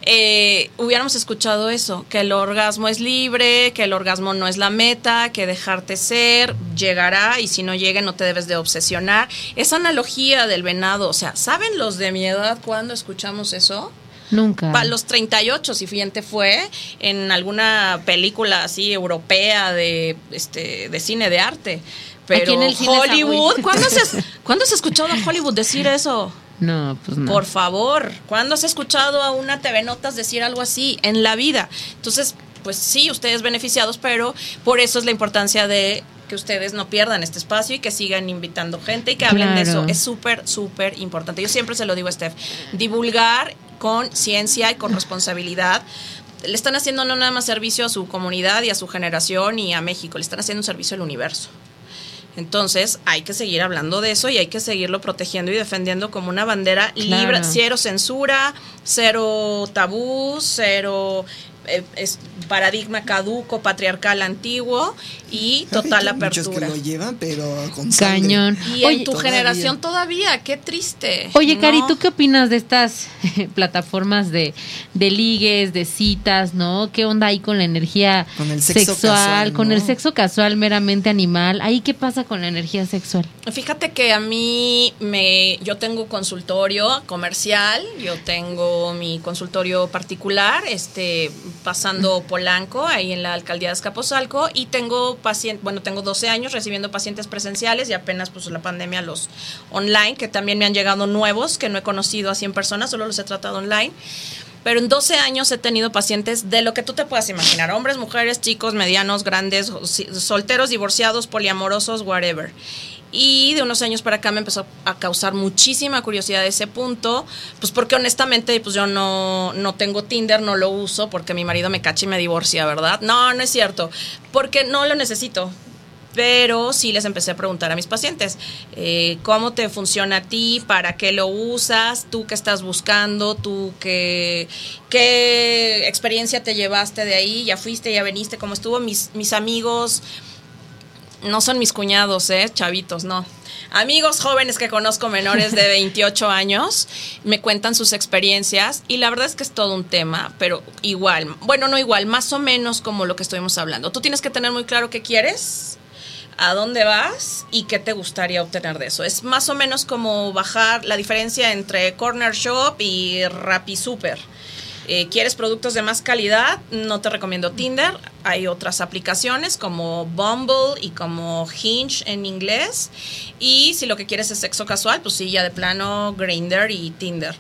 eh, hubiéramos escuchado eso, que el orgasmo es libre, que el orgasmo no es la meta, que dejarte ser, llegará y si no llega no te debes de obsesionar. Esa analogía del venado, o sea, ¿saben los de mi edad cuando escuchamos eso? Nunca. Para los 38, si fíjate, fue en alguna película así europea de, este, de cine de arte. Pero en el Hollywood. ¿cuándo has, ¿cuándo has escuchado a Hollywood decir eso? No, pues no. Por favor, ¿cuándo has escuchado a una TV Notas decir algo así en la vida? Entonces, pues sí, ustedes beneficiados, pero por eso es la importancia de que ustedes no pierdan este espacio y que sigan invitando gente y que hablen de eso. Es súper, súper importante. Yo siempre se lo digo a Steph, divulgar con ciencia y con responsabilidad. Le están haciendo no nada más servicio a su comunidad y a su generación y a México, le están haciendo un servicio al universo. Entonces hay que seguir hablando de eso y hay que seguirlo protegiendo y defendiendo como una bandera Claro. libre, cero censura, cero tabú, cero eh, es paradigma caduco, patriarcal antiguo y total Hay muchos que apertura. lo llevan, pero con sangre. Cañón. Y en tu Todavía. generación todavía, qué triste. Oye, Cari. ¿tú qué opinas de estas plataformas de, de ligues, de citas, no? ¿Qué onda ahí con la energía Con el sexo sexual, casual, con el sexo casual meramente animal? ¿Ahí qué pasa con la energía sexual? Fíjate que a mí me yo tengo consultorio comercial, yo tengo mi consultorio particular, este pasando Polanco ahí en la alcaldía de Escaposalco y tengo paciente, bueno, tengo 12 años recibiendo pacientes presenciales y apenas pues la pandemia los online que también me han llegado nuevos que no he conocido así en persona, solo los he tratado online. Pero en 12 años he tenido pacientes de lo que tú te puedas imaginar, hombres, mujeres, chicos, medianos, grandes, solteros, divorciados, poliamorosos, whatever. Y de unos años para acá me empezó a causar muchísima curiosidad ese punto, pues porque honestamente pues yo no, no tengo Tinder, no lo uso porque mi marido me cacha y me divorcia, ¿verdad? No, no es cierto, porque no lo necesito. Pero sí les empecé a preguntar a mis pacientes, eh, ¿cómo te funciona a ti? ¿Para qué lo usas? ¿Tú qué estás buscando? ¿Tú qué, qué experiencia te llevaste de ahí? ¿Ya fuiste, ya veniste? ¿Cómo estuvo? Mis, mis amigos, no son mis cuñados, ¿eh? Chavitos, no. Amigos jóvenes que conozco menores de 28 años me cuentan sus experiencias y la verdad es que es todo un tema, pero igual, bueno, no igual, más o menos como lo que estuvimos hablando. Tú tienes que tener muy claro qué quieres, a dónde vas y qué te gustaría obtener de eso. Es más o menos como bajar la diferencia entre Corner Shop y Rappi Super. Eh, ¿Quieres productos de más calidad? No te recomiendo Tinder. Hay otras aplicaciones como Bumble y como Hinge en inglés. Y si lo que quieres es sexo casual, pues sí, ya de plano Grindr y Tinder.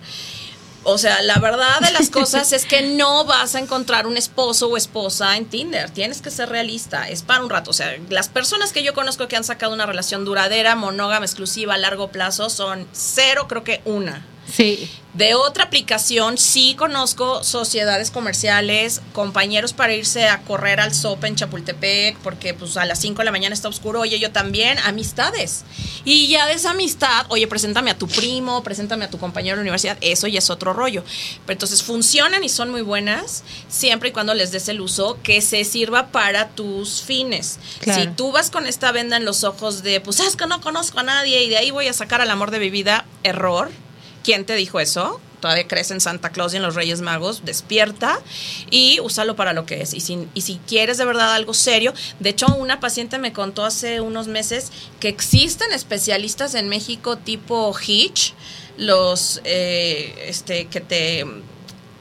O sea, la verdad de las cosas es que no vas a encontrar un esposo o esposa en Tinder. Tienes que ser realista. Es para un rato. O sea, las personas que yo conozco que han sacado una relación duradera, monógama, exclusiva, a largo plazo, son cero, creo que una. Sí. De otra aplicación, sí conozco sociedades comerciales, compañeros para irse a correr al SOP en Chapultepec, porque pues a las 5 de la mañana está oscuro, oye, yo también, amistades. Y ya de esa amistad, oye, preséntame a tu primo, preséntame a tu compañero de la universidad, eso ya es otro rollo. Pero entonces funcionan y son muy buenas, siempre y cuando les des el uso que se sirva para tus fines. Claro. Si tú vas con esta venda en los ojos de, pues es que no conozco a nadie y de ahí voy a sacar al amor de mi vida, error. ¿Quién te dijo eso? Todavía crees en Santa Claus y en los Reyes Magos, despierta y úsalo para lo que es. Y si, y si quieres de verdad algo serio, de hecho una paciente me contó hace unos meses que existen especialistas en México tipo Hitch, los eh, este, que te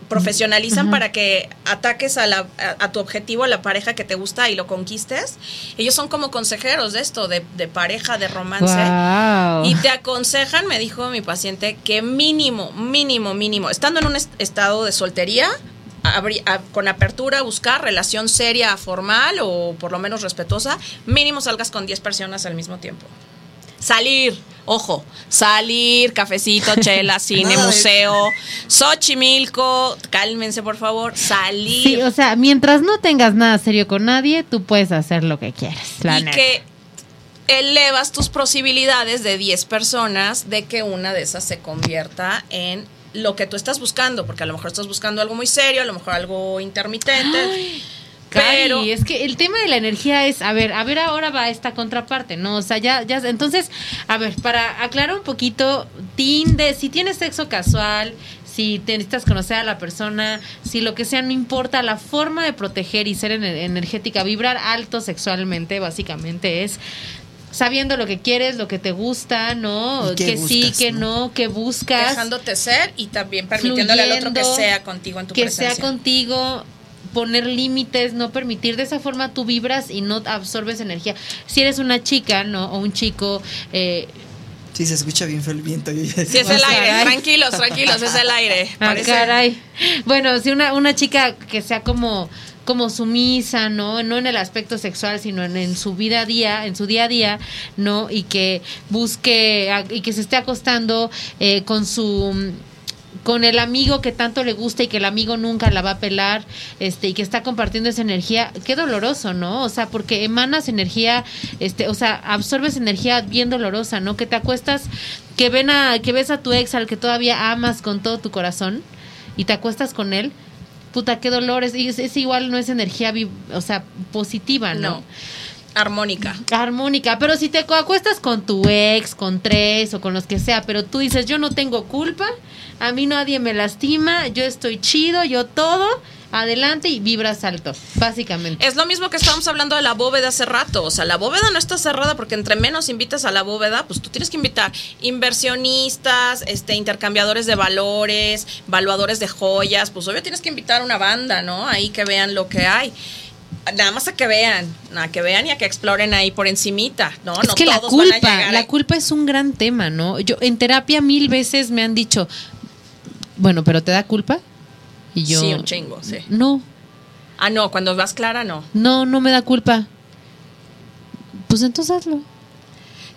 profesionalizan para que ataques a, la, a, a tu objetivo, a la pareja que te gusta y lo conquistes. Ellos son como consejeros de esto, de, de pareja, de romance. Wow. Y te aconsejan, me dijo mi paciente, que mínimo, mínimo, mínimo, estando en un est- estado de soltería, abri- a- con apertura buscar relación seria, formal o por lo menos respetuosa, mínimo salgas con 10 personas al mismo tiempo. Salir, ojo, salir, cafecito, chela, cine, museo, Xochimilco, cálmense por favor, salir. Sí, o sea, mientras no tengas nada serio con nadie, tú puedes hacer lo que quieras. La y neta. que elevas tus posibilidades de 10 personas de que una de esas se convierta en lo que tú estás buscando, porque a lo mejor estás buscando algo muy serio, a lo mejor algo intermitente. Pero Cari, es que el tema de la energía es, a ver, a ver ahora va esta contraparte, ¿no? O sea, ya, ya, entonces, a ver, para aclarar un poquito, Tinder, si tienes sexo casual, si te necesitas conocer a la persona, si lo que sea, no importa, la forma de proteger y ser ener- energética, vibrar alto sexualmente, básicamente es sabiendo lo que quieres, lo que te gusta, ¿no? ¿Y qué que sí, que no? no, que buscas. dejándote ser y también permitiéndole al otro que sea contigo en tu que presencia. sea contigo poner límites, no permitir, de esa forma tú vibras y no absorbes energía. Si eres una chica, ¿no? O un chico, eh, Sí, se escucha bien el viento. Si es el Ah, aire, caray. tranquilos, tranquilos, es el aire. ah, Parece- caray. Bueno, si una, una chica que sea como como sumisa, ¿no? No en el aspecto sexual, sino en, en su vida a día, en su día a día, ¿no? Y que busque a- y que se esté acostando eh, con su con el amigo que tanto le gusta y que el amigo nunca la va a pelar, este, y que está compartiendo esa energía, qué doloroso, ¿no? O sea, porque emanas energía, este, o sea, absorbes energía bien dolorosa, ¿no? Que te acuestas, que ven a, que ves a tu ex al que todavía amas con todo tu corazón, y te acuestas con él, puta, qué dolor, es, es, es igual, no es energía, o sea, positiva, ¿no? No. Armónica. armónica, pero si te acuestas con tu ex, con tres o con los que sea, pero tú dices, yo no tengo culpa, a mí nadie me lastima, yo estoy chido, yo todo, adelante y vibras alto, básicamente. Es lo mismo que estábamos hablando de la bóveda hace rato. O sea, la bóveda no está cerrada porque entre menos invitas a la bóveda, pues tú tienes que invitar inversionistas, este, intercambiadores de valores, valuadores de joyas. Pues obvio tienes que invitar una banda, ¿no? Ahí que vean lo que hay. Nada más a que vean, a que vean y a que exploren ahí por encimita, ¿no? es no que la todos van a culpa, la culpa es un gran tema, ¿no? Yo en terapia mil veces me han dicho, bueno, pero ¿te da culpa? Y yo, Sí, un chingo, sí. no, Ah, no, cuando vas clara, no. no, no me da culpa. Pues entonces hazlo.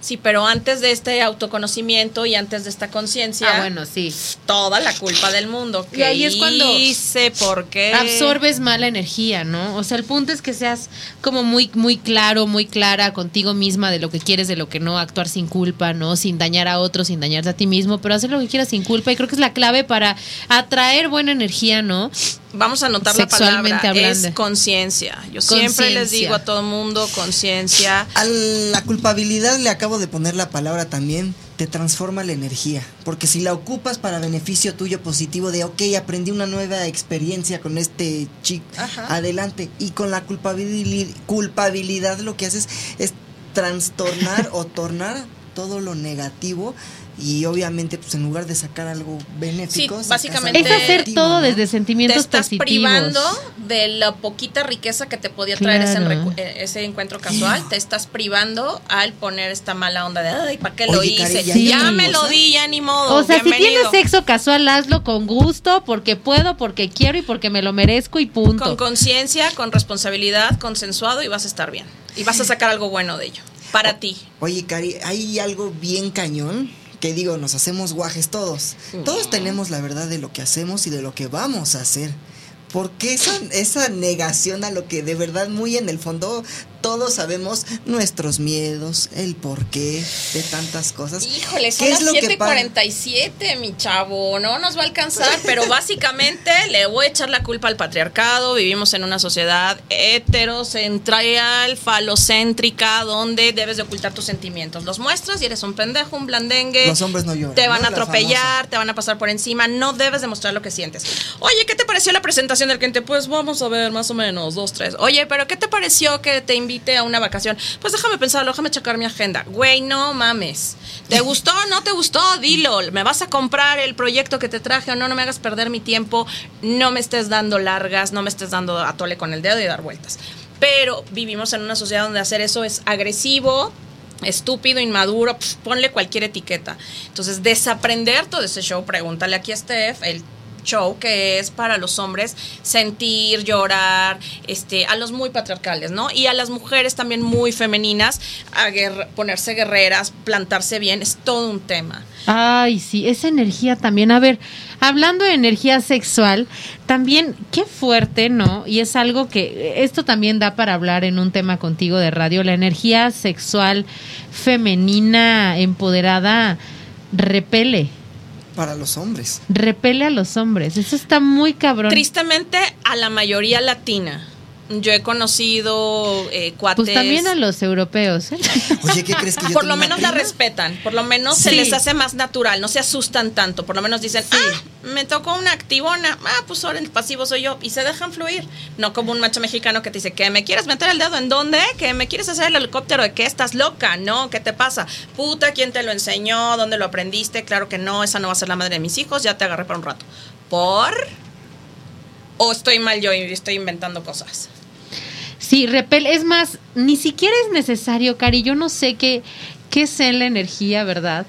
Sí, pero antes de este autoconocimiento y antes de esta conciencia, Ah, bueno, sí. toda la culpa del mundo. Y ahí es cuando hice? ¿Por qué? absorbes mala energía, ¿no? O sea, el punto es que seas como muy, muy claro, muy clara contigo misma de lo que quieres, de lo que no, actuar sin culpa, ¿no? Sin dañar a otros, sin dañarte a ti mismo, pero hacer lo que quieras sin culpa. Y creo que es la clave para atraer buena energía, ¿no? Vamos a anotar la palabra. hablando. Es conciencia. Yo siempre les digo a todo mundo, conciencia. A la culpabilidad le acabo de poner la palabra también, te transforma la energía. Porque si la ocupas para beneficio tuyo positivo de, ok, aprendí una nueva experiencia con este chico, Ajá. adelante. Y con la culpabilidad, culpabilidad lo que haces es trastornar o tornar todo lo negativo. Y obviamente, pues en lugar de sacar algo benéfico, Sí, básicamente- Es hacer todo ¿no? desde Te sentimientos estás positivos. privando de la poquita riqueza que te podía traer ese, Claro. eh, ese encuentro casual. Te estás privando al poner esta mala onda de, ay, ¿para qué lo Cari, hice? ¿y hay ya me lo di, ya ni modo. O sea, si tienes sexo casual, hazlo con gusto, porque puedo, porque quiero y porque me lo merezco y punto. Con conciencia, con responsabilidad, consensuado y vas a estar bien. Y vas a sacar algo bueno de ello. Para ti. Oye, Cari, hay algo bien cañón que digo, nos hacemos guajes todos. Todos tenemos la verdad de lo que hacemos y de lo que vamos a hacer. ¿Por qué esa, esa negación a lo que de verdad muy en el fondo todos sabemos nuestros miedos, el porqué de tantas cosas? Híjole, son ¿Qué las es lo que pa- 7:47, mi chavo. No nos va a alcanzar, pero básicamente le voy a echar la culpa al patriarcado. Vivimos en una sociedad heterocentral, falocéntrica, donde debes de ocultar tus sentimientos. Los muestras y eres un pendejo, un blandengue. Los hombres no lloran, Te van ¿no? a La atropellar, te van a pasar por encima. No debes demostrar lo que sientes. Oye, ¿qué te pareció la presentación del cliente? Pues vamos a ver, más o menos, dos, tres. Oye, pero ¿qué te pareció que te invite a una vacación? Pues déjame pensarlo, déjame checar mi agenda. Güey, no mames. ¿Te gustó o no te gustó? Dilo. ¿Me vas a comprar el proyecto que te traje o no? No me hagas perder mi tiempo. No me estés dando largas, no me estés dando a tole con el dedo y dar vueltas. Pero vivimos en una sociedad donde hacer eso es agresivo, estúpido, inmaduro, pf, ponle cualquier etiqueta. Entonces, desaprender todo ese show, pregúntale aquí a Steph, él show que es para los hombres sentir, llorar, este, a los muy patriarcales, ¿no? Y a las mujeres también muy femeninas, a ponerse guerreras, plantarse bien, es todo un tema. Ay, sí, esa energía también. A ver, hablando de energía sexual, también qué fuerte, ¿no? Y es algo que esto también da para hablar en un tema contigo de radio, la energía sexual femenina empoderada repele, Para los hombres. repele a los hombres. Eso está muy cabrón. Tristemente, a la mayoría latina. Yo he conocido eh, cuates. Pues también a los europeos. ¿eh? Oye, ¿qué crees que yo por lo menos la respetan, por lo menos se Sí. les hace más natural, no se asustan tanto, por lo menos dicen, ah, me tocó una activona, ah, pues ahora el pasivo soy yo, y se dejan fluir, no como un macho mexicano que te dice, ¿que me quieres meter el dedo en dónde? ¿Que me quieres hacer el helicóptero? ¿De qué estás loca? No, ¿qué te pasa? Puta, ¿quién te lo enseñó? ¿Dónde lo aprendiste? Claro que no, esa no va a ser la madre de mis hijos, ya te agarré por un rato. ¿Por? ¿O estoy mal yo y estoy inventando cosas? Sí, repel. Es más, ni siquiera es necesario, Cari. Yo no sé qué, qué sé en la energía, ¿verdad?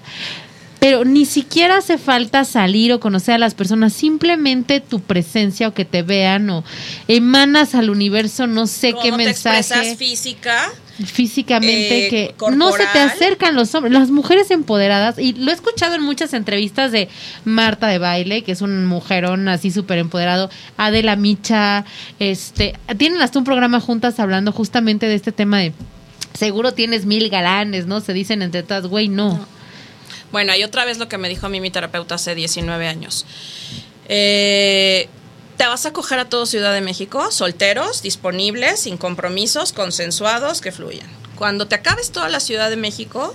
Pero ni siquiera hace falta salir o conocer a las personas. Simplemente tu presencia o que te vean o emanas al universo, no sé qué ¿Cómo te mensaje física? físicamente eh, que corporal. no se te acercan los hombres, las mujeres empoderadas, y lo he escuchado en muchas entrevistas de Marta de Baile, que es un mujerón así súper empoderado, Adela Micha, este, tienen hasta un programa juntas hablando justamente de este tema de seguro tienes mil galanes, ¿no? Se dicen entre todas, güey, no. Bueno, y otra vez lo que me dijo a mí mi terapeuta hace 19 años. Eh, te vas a coger a todo Ciudad de México, solteros, disponibles, sin compromisos, consensuados, que fluyan. Cuando te acabes toda la Ciudad de México,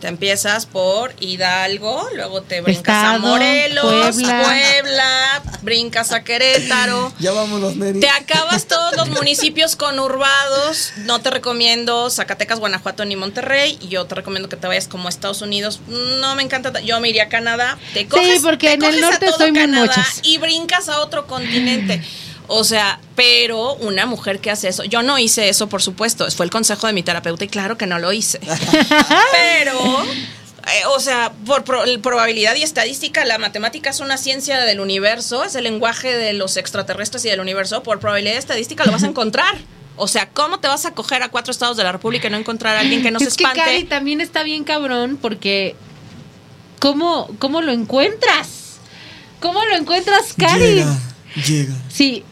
te empiezas por Hidalgo, luego te brincas a Morelos, Puebla. Puebla. brincas a Querétaro. Ya vámonos, Neri. Te acabas todos los municipios conurbados. No te recomiendo Zacatecas, Guanajuato ni Monterrey. Yo te recomiendo que te vayas como a Estados Unidos. No me encanta. ta- Yo me iría a Canadá. Te coges, porque te en el coges a norte todo soy Canadá. Y brincas a otro continente. O sea, pero una mujer que hace eso. Yo no hice eso, por supuesto. Fue el consejo de mi terapeuta y claro que no lo hice. pero. eh, o sea, por pro- probabilidad y estadística, la matemática es una ciencia del universo, es el lenguaje de los extraterrestres y del universo. Por probabilidad y estadística lo vas a encontrar. O sea, ¿cómo te vas a coger a cuatro estados de la República y no encontrar a alguien que no se es que espante? Cari también está bien cabrón porque ¿cómo, cómo lo encuentras? ¿Cómo lo encuentras, Cari? Llega, llega. Sí,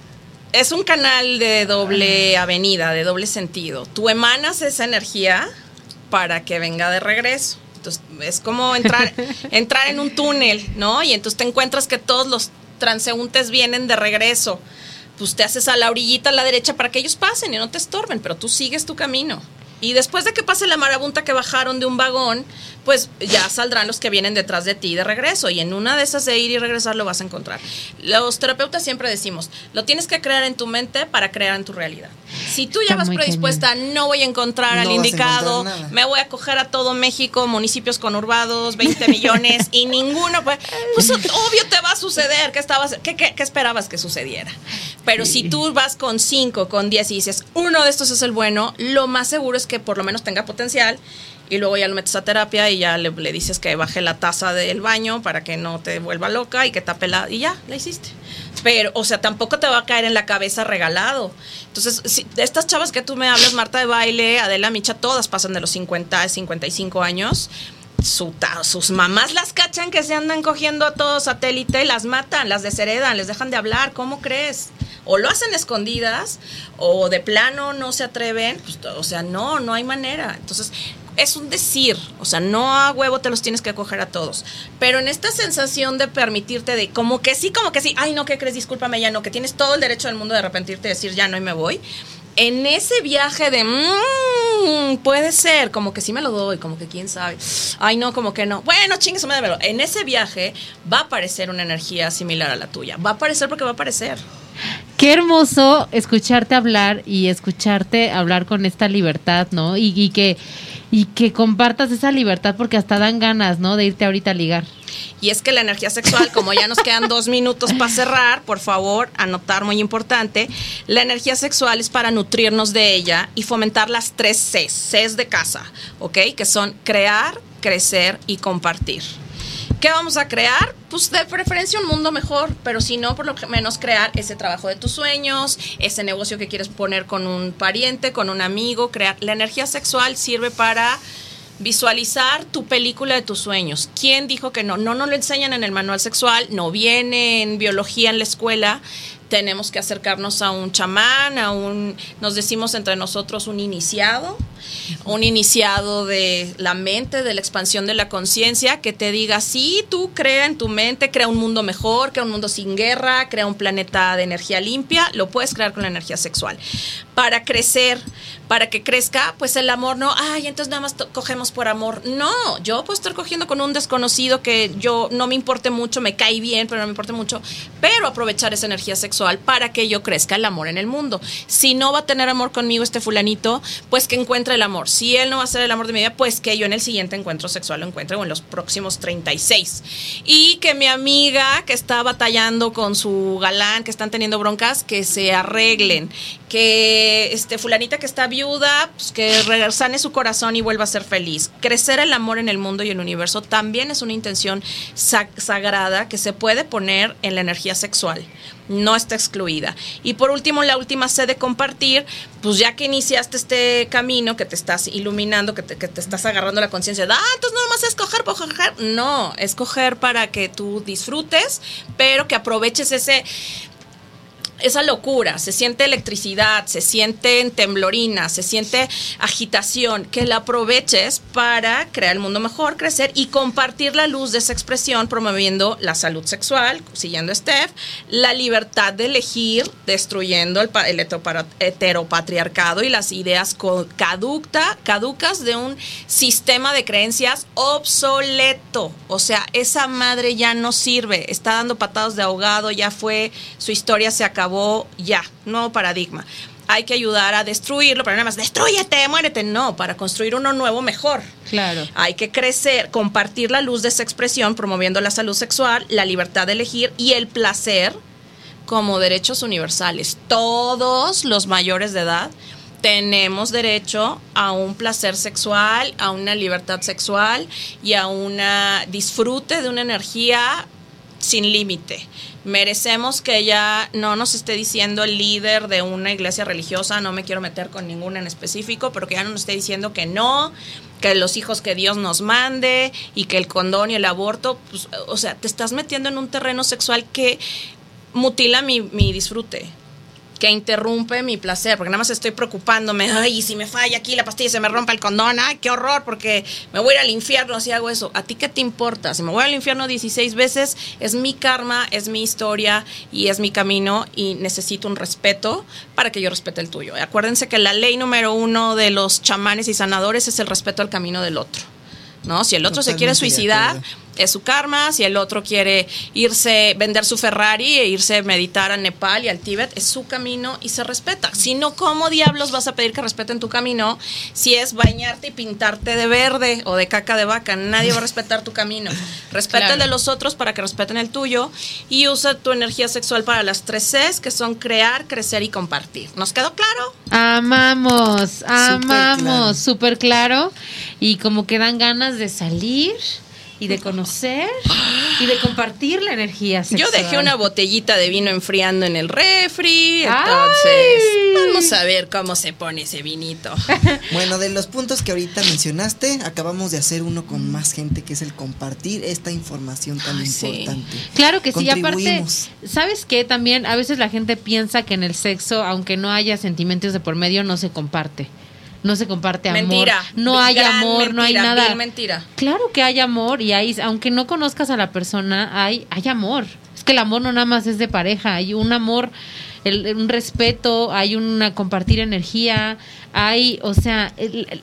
es un canal de doble avenida, de doble sentido. Tú emanas esa energía para que venga de regreso. Entonces, es como entrar, entrar en un túnel, ¿no? Y entonces te encuentras que todos los transeúntes vienen de regreso. Pues te haces a la orillita a la derecha para que ellos pasen y no te estorben, pero tú sigues tu camino. Y después de que pase la marabunta que bajaron de un vagón, pues ya saldrán los que vienen detrás de ti de regreso. Y en una de esas de ir y regresar lo vas a encontrar. Los terapeutas siempre decimos, lo tienes que crear en tu mente para crear en tu realidad. Si tú ya Está vas predispuesta, no voy a encontrar No al indicado, encontrar me voy a coger a todo México, municipios conurbados, 20 millones y ninguno, pues, pues obvio te va a suceder. ¿Qué, estabas, qué, qué- qué esperabas que sucediera? Pero si tú vas con 5, con 10 y dices, uno de estos es el bueno, lo más seguro es que por lo menos tenga potencial y luego ya lo metes a terapia y ya le, dices que baje la taza del baño para que no te vuelva loca y que tape la... y ya, la hiciste. Pero, o sea, tampoco te va a caer en la cabeza regalado. Entonces, si, estas chavas que tú me hablas, Marta de Baile, Adela Micha, todas pasan de los 50, 55 años. Sus mamás las cachan que se andan cogiendo a todo satélite, las matan, las desheredan, les dejan de hablar. ¿Cómo crees? O lo hacen escondidas, o de plano no se atreven. pues, o sea, no, no hay manera. Entonces, es un decir, o sea, no a huevo te los tienes que coger a todos, pero en esta sensación de permitirte de como que sí, como que sí, ay no, ¿qué crees? Discúlpame, ya no, que tienes todo el derecho del mundo de arrepentirte decir ya no y me voy. En ese viaje de mmm, puede ser, como que sí me lo doy, como que quién sabe. Ay, no, como que no. Bueno, chingue su madre, En ese viaje va a aparecer una energía similar a la tuya. Va a aparecer porque va a aparecer. Qué hermoso escucharte hablar y escucharte hablar con esta libertad, ¿no? Y, y que y que compartas esa libertad porque hasta dan ganas, ¿no? De irte ahorita a ligar. Y es que la energía sexual, como ya nos quedan dos minutos para cerrar, por favor, anotar muy importante, la energía sexual es para nutrirnos de ella y fomentar las tres Cs, Cs de casa, ¿ok? Que son crear, crecer y compartir. ¿Qué ¿Qué vamos a crear? Pues de preferencia un mundo mejor, pero si no, por lo menos crear ese trabajo de tus sueños, ese negocio que quieres poner con un pariente, con un amigo, crear. La energía sexual sirve para visualizar tu película de tus sueños. ¿Quién dijo que no? No nos lo enseñan en el manual sexual, no viene en biología en la escuela. Tenemos que acercarnos a un chamán, a un, nos decimos entre nosotros, un iniciado, un iniciado de la mente, de la expansión de la conciencia, que te diga, sí, tú crea en tu mente, crea un mundo mejor, crea un mundo sin guerra, crea un planeta de energía limpia, lo puedes crear con la energía sexual. Para crecer, para que crezca, pues el amor no, ay, entonces nada más cogemos por amor. No, yo puedo estar cogiendo con un desconocido que yo no me importe mucho, me cae bien, pero no me importe mucho, pero aprovechar esa energía sexual para que yo crezca el amor en el mundo. Si no va a tener amor conmigo este fulanito, pues que encuentre el amor. Si él no va a ser el amor de mi vida, pues que yo en el siguiente encuentro sexual lo encuentre o en los próximos 36. Y que mi amiga que está batallando con su galán, que están teniendo broncas, que se arreglen. Que este fulanita que está viuda, pues que resane su corazón y vuelva a ser feliz. Crecer el amor en el mundo y el universo también es una intención sagrada que se puede poner en la energía sexual no está excluida. Y por último, la última sede de compartir, pues ya que iniciaste este camino, que te estás iluminando, que te, que te estás agarrando la conciencia, ah, entonces no más escoger. No, escoger para que tú disfrutes, pero que aproveches ese esa locura, se siente electricidad, se siente temblorina, se siente agitación, que la aproveches para crear el mundo mejor, crecer y compartir la luz de esa expresión, promoviendo la salud sexual, siguiendo Steph, la libertad de elegir, destruyendo el, heteropatriarcado y las ideas caducta, caducas de un sistema de creencias obsoleto. O sea, esa madre ya no sirve, está dando patados de ahogado, ya fue, su historia se acabó ya, nuevo paradigma. Hay que ayudar a destruirlo, pero nada más, destruyete, muérete. No, para construir uno nuevo mejor. Claro. Hay que crecer, compartir la luz de esa expresión, promoviendo la salud sexual, la libertad de elegir y el placer como derechos universales. Todos los mayores de edad tenemos derecho a un placer sexual, a una libertad sexual y a un disfrute de una energía sin límite. Merecemos que ella no nos esté diciendo el líder de una iglesia religiosa, no me quiero meter con ninguna en específico, pero que ya no nos esté diciendo que no, que los hijos que Dios nos mande y que el condón y el aborto, pues, o sea, te estás metiendo en un terreno sexual que mutila mi, mi disfrute que interrumpe mi placer, porque nada más estoy preocupándome, ay, si me falla aquí la pastilla, se me rompe el condón, ay, qué horror, porque me voy a ir al infierno si hago eso. ¿A ti qué te importa? Si me voy al infierno 16 veces, es mi karma, es mi historia y es mi camino y necesito un respeto para que yo respete el tuyo. Acuérdense que la ley número uno de los chamanes y sanadores es el respeto al camino del otro. ¿no? Si el otro se quiere suicidar, es su karma. Si el otro quiere irse, vender su Ferrari e irse a meditar a Nepal y al Tíbet, es su camino y se respeta. Si no, ¿cómo diablos vas a pedir que respeten tu camino si es bañarte y pintarte de verde o de caca de vaca? Nadie va a respetar tu camino. Respeta el de los otros para que respeten el tuyo y usa tu energía sexual para las tres Cs, que son crear, crecer y compartir. ¿Nos quedó claro? Amamos, amamos, súper claro. Y como que dan ganas de salir y de conocer y de compartir la energía sexual. Yo dejé una botellita de vino enfriando en el refri, entonces vamos a ver cómo se pone ese vinito. Bueno, de los puntos que ahorita mencionaste, acabamos de hacer uno con más gente, que es el compartir esta información tan importante. Claro que sí, aparte, ¿sabes qué? También a veces la gente piensa que en el sexo, aunque no haya sentimientos de por medio, no se comparte no se comparte amor. Mentira. No hay amor, no hay nada. mentira. Claro que hay amor y hay, aunque no conozcas a la persona, hay, hay amor. Es que el amor no nada más es de pareja, hay un amor un respeto, hay una compartir energía, hay, o sea,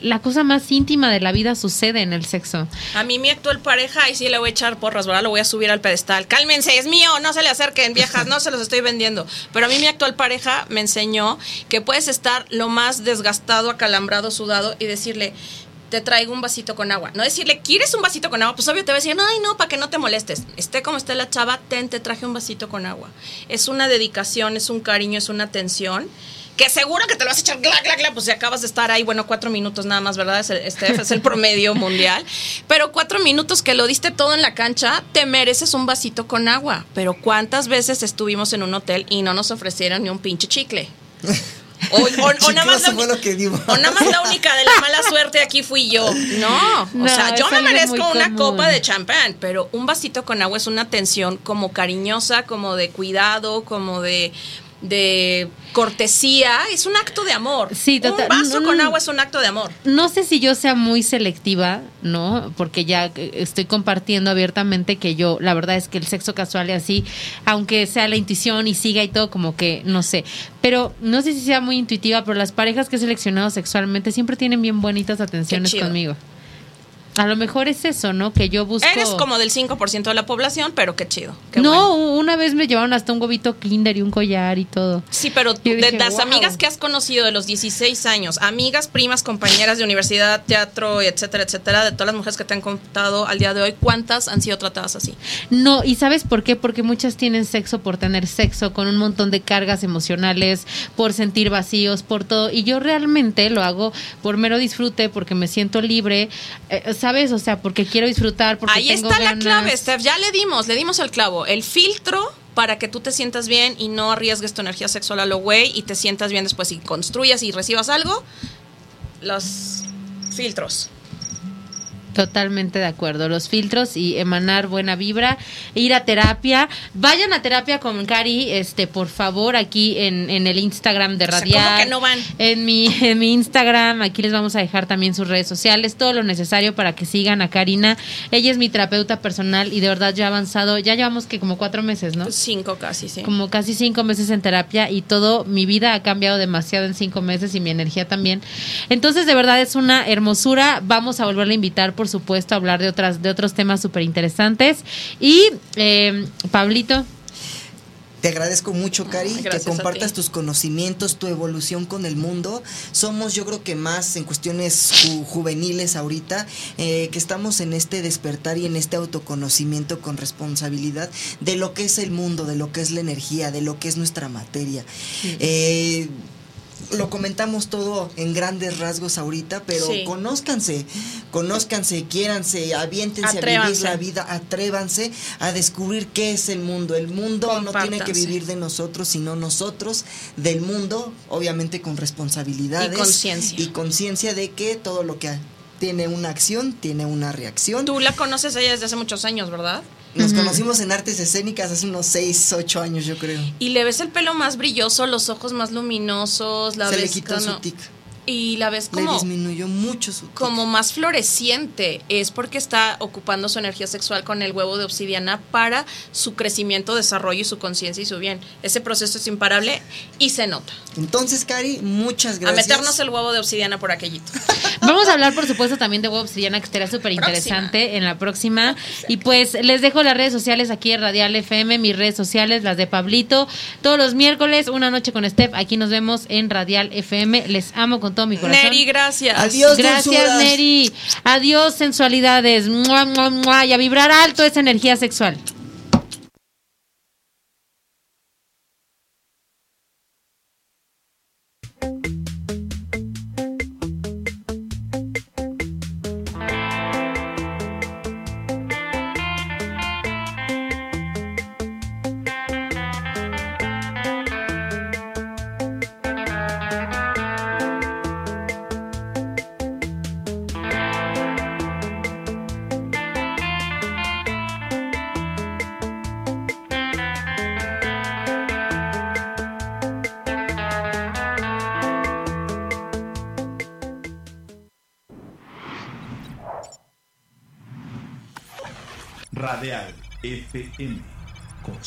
la cosa más íntima de la vida sucede en el sexo. A mí mi actual pareja, y sí le voy a echar porras, ¿verdad? Lo voy a subir al pedestal. Cálmense, es mío, no se le acerquen, viejas, no se los estoy vendiendo. Pero a mí mi actual pareja me enseñó que puedes estar lo más desgastado, acalambrado, sudado y decirle, te traigo un vasito con agua. No decirle, ¿quieres un vasito con agua? Pues obvio te va a decir, ay, no, para que no te molestes. Esté como esté la chava, ten, te traje un vasito con agua. Es una dedicación, es un cariño, es una atención que seguro que te lo vas a echar, gla, gla, gla, pues si acabas de estar ahí, bueno, cuatro minutos nada más, ¿verdad? Es el, este es el promedio mundial. Pero cuatro minutos que lo diste todo en la cancha, te mereces un vasito con agua. Pero ¿cuántas veces estuvimos en un hotel y no nos ofrecieron ni un pinche chicle? O, o- o nada más la Chicloso fue uni- lo que dimos. o nada más la única de la mala suerte aquí fui yo. No, o No, sea, yo me merezco una común. copa de champán, pero un vasito con agua es una atención como cariñosa, como de cuidado, como de de cortesía, es un acto de amor. Sí, total- Un vaso no, con agua es un acto de amor. No sé si yo sea muy selectiva, ¿no? Porque ya eh, estoy compartiendo abiertamente que yo, la verdad es que el sexo casual y así, aunque sea la intuición y siga y todo, como que no sé. Pero no sé si sea muy intuitiva, pero las parejas que he seleccionado sexualmente siempre tienen bien bonitas atenciones conmigo. A lo mejor es eso, ¿no? Que yo busco. Eres como del 5% de la población, pero qué chido. qué no, bueno. una vez me llevaron hasta un huevito Kinder y un collar y todo. Sí, pero Yo de las "Wow". amigas que has conocido de los 16 años, amigas, primas, compañeras de universidad, teatro, etcétera, etcétera, de todas las mujeres que te han contado al día de hoy, ¿cuántas han sido tratadas así? No, ¿y sabes por qué? Porque muchas tienen sexo por tener sexo, con un montón de cargas emocionales, por sentir vacíos, por todo. Y yo realmente lo hago por mero disfrute, porque me siento libre, eh, ¿sabes? O sea, porque quiero disfrutar, porque Ahí tengo está la clave, Steph. Ya le dimos, le dimos el clavo. El filtro para que tú te sientas bien y no arriesgues tu energía sexual a lo güey y te sientas bien después y construyas y recibas algo. Los filtros. Totalmente de acuerdo. Los filtros y emanar buena vibra, ir a terapia. Vayan a terapia con Cari, este, por favor, aquí en, en el Instagram de O sea, Radial. ¿cómo que no van? En mi, en mi Instagram, aquí les vamos a dejar también sus redes sociales, todo lo necesario para que sigan a Karina. Ella es mi terapeuta personal y de verdad ya ha avanzado, ya llevamos que como cuatro meses, ¿no? Cinco casi, sí. como casi cinco meses en terapia y todo, mi vida ha cambiado demasiado en cinco meses y mi energía también. Entonces, de verdad es una hermosura. Vamos a volverle a invitar, por supuesto, a hablar de otras, de otros temas súper interesantes. Y eh, Pablito, Te agradezco mucho, Cari, Ay, que compartas tus conocimientos, tu evolución con el mundo. Somos, yo creo que más en cuestiones ju- juveniles ahorita, eh, que estamos en este despertar y en este autoconocimiento con responsabilidad de lo que es el mundo, de lo que es la energía, de lo que es nuestra materia. Eh, lo comentamos todo en grandes rasgos ahorita, pero Sí. conózcanse, conózcanse, quiéranse, aviéntense a vivir la vida, atrévanse a descubrir qué es el mundo. El mundo no tiene que vivir de nosotros, sino nosotros del mundo, obviamente con responsabilidades Y conciencia. y conciencia de que todo lo que tiene una acción tiene una reacción. Tú la conoces ella desde hace muchos años, ¿verdad? Nos conocimos en artes escénicas hace unos 6, 8 años, yo creo. Y le ves el pelo más brilloso, los ojos más luminosos, la Se le quitó su tic. Y la ves Le como disminuyó mucho su tic. como más floreciente, es porque está ocupando su energía sexual con el huevo de obsidiana para su crecimiento, desarrollo y su conciencia y su bien. Ese proceso es imparable y se nota. Entonces, Cari, muchas gracias. A meternos el huevo de obsidiana por aquellito. vamos a hablar, por supuesto, también de Web Obsidiana, que estará súper interesante en la próxima. Y pues les dejo las redes sociales aquí en Radial FM, mis redes sociales, las de Pablito. Todos los miércoles, una noche con Steph. Aquí nos vemos en Radial FM. Les amo con todo mi corazón. Neri, gracias. Adiós. Gracias, dulzuras. Neri. Adiós, sensualidades. Mua, mua, mua. Y a vibrar alto esa energía sexual.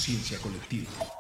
Conciencia colectiva.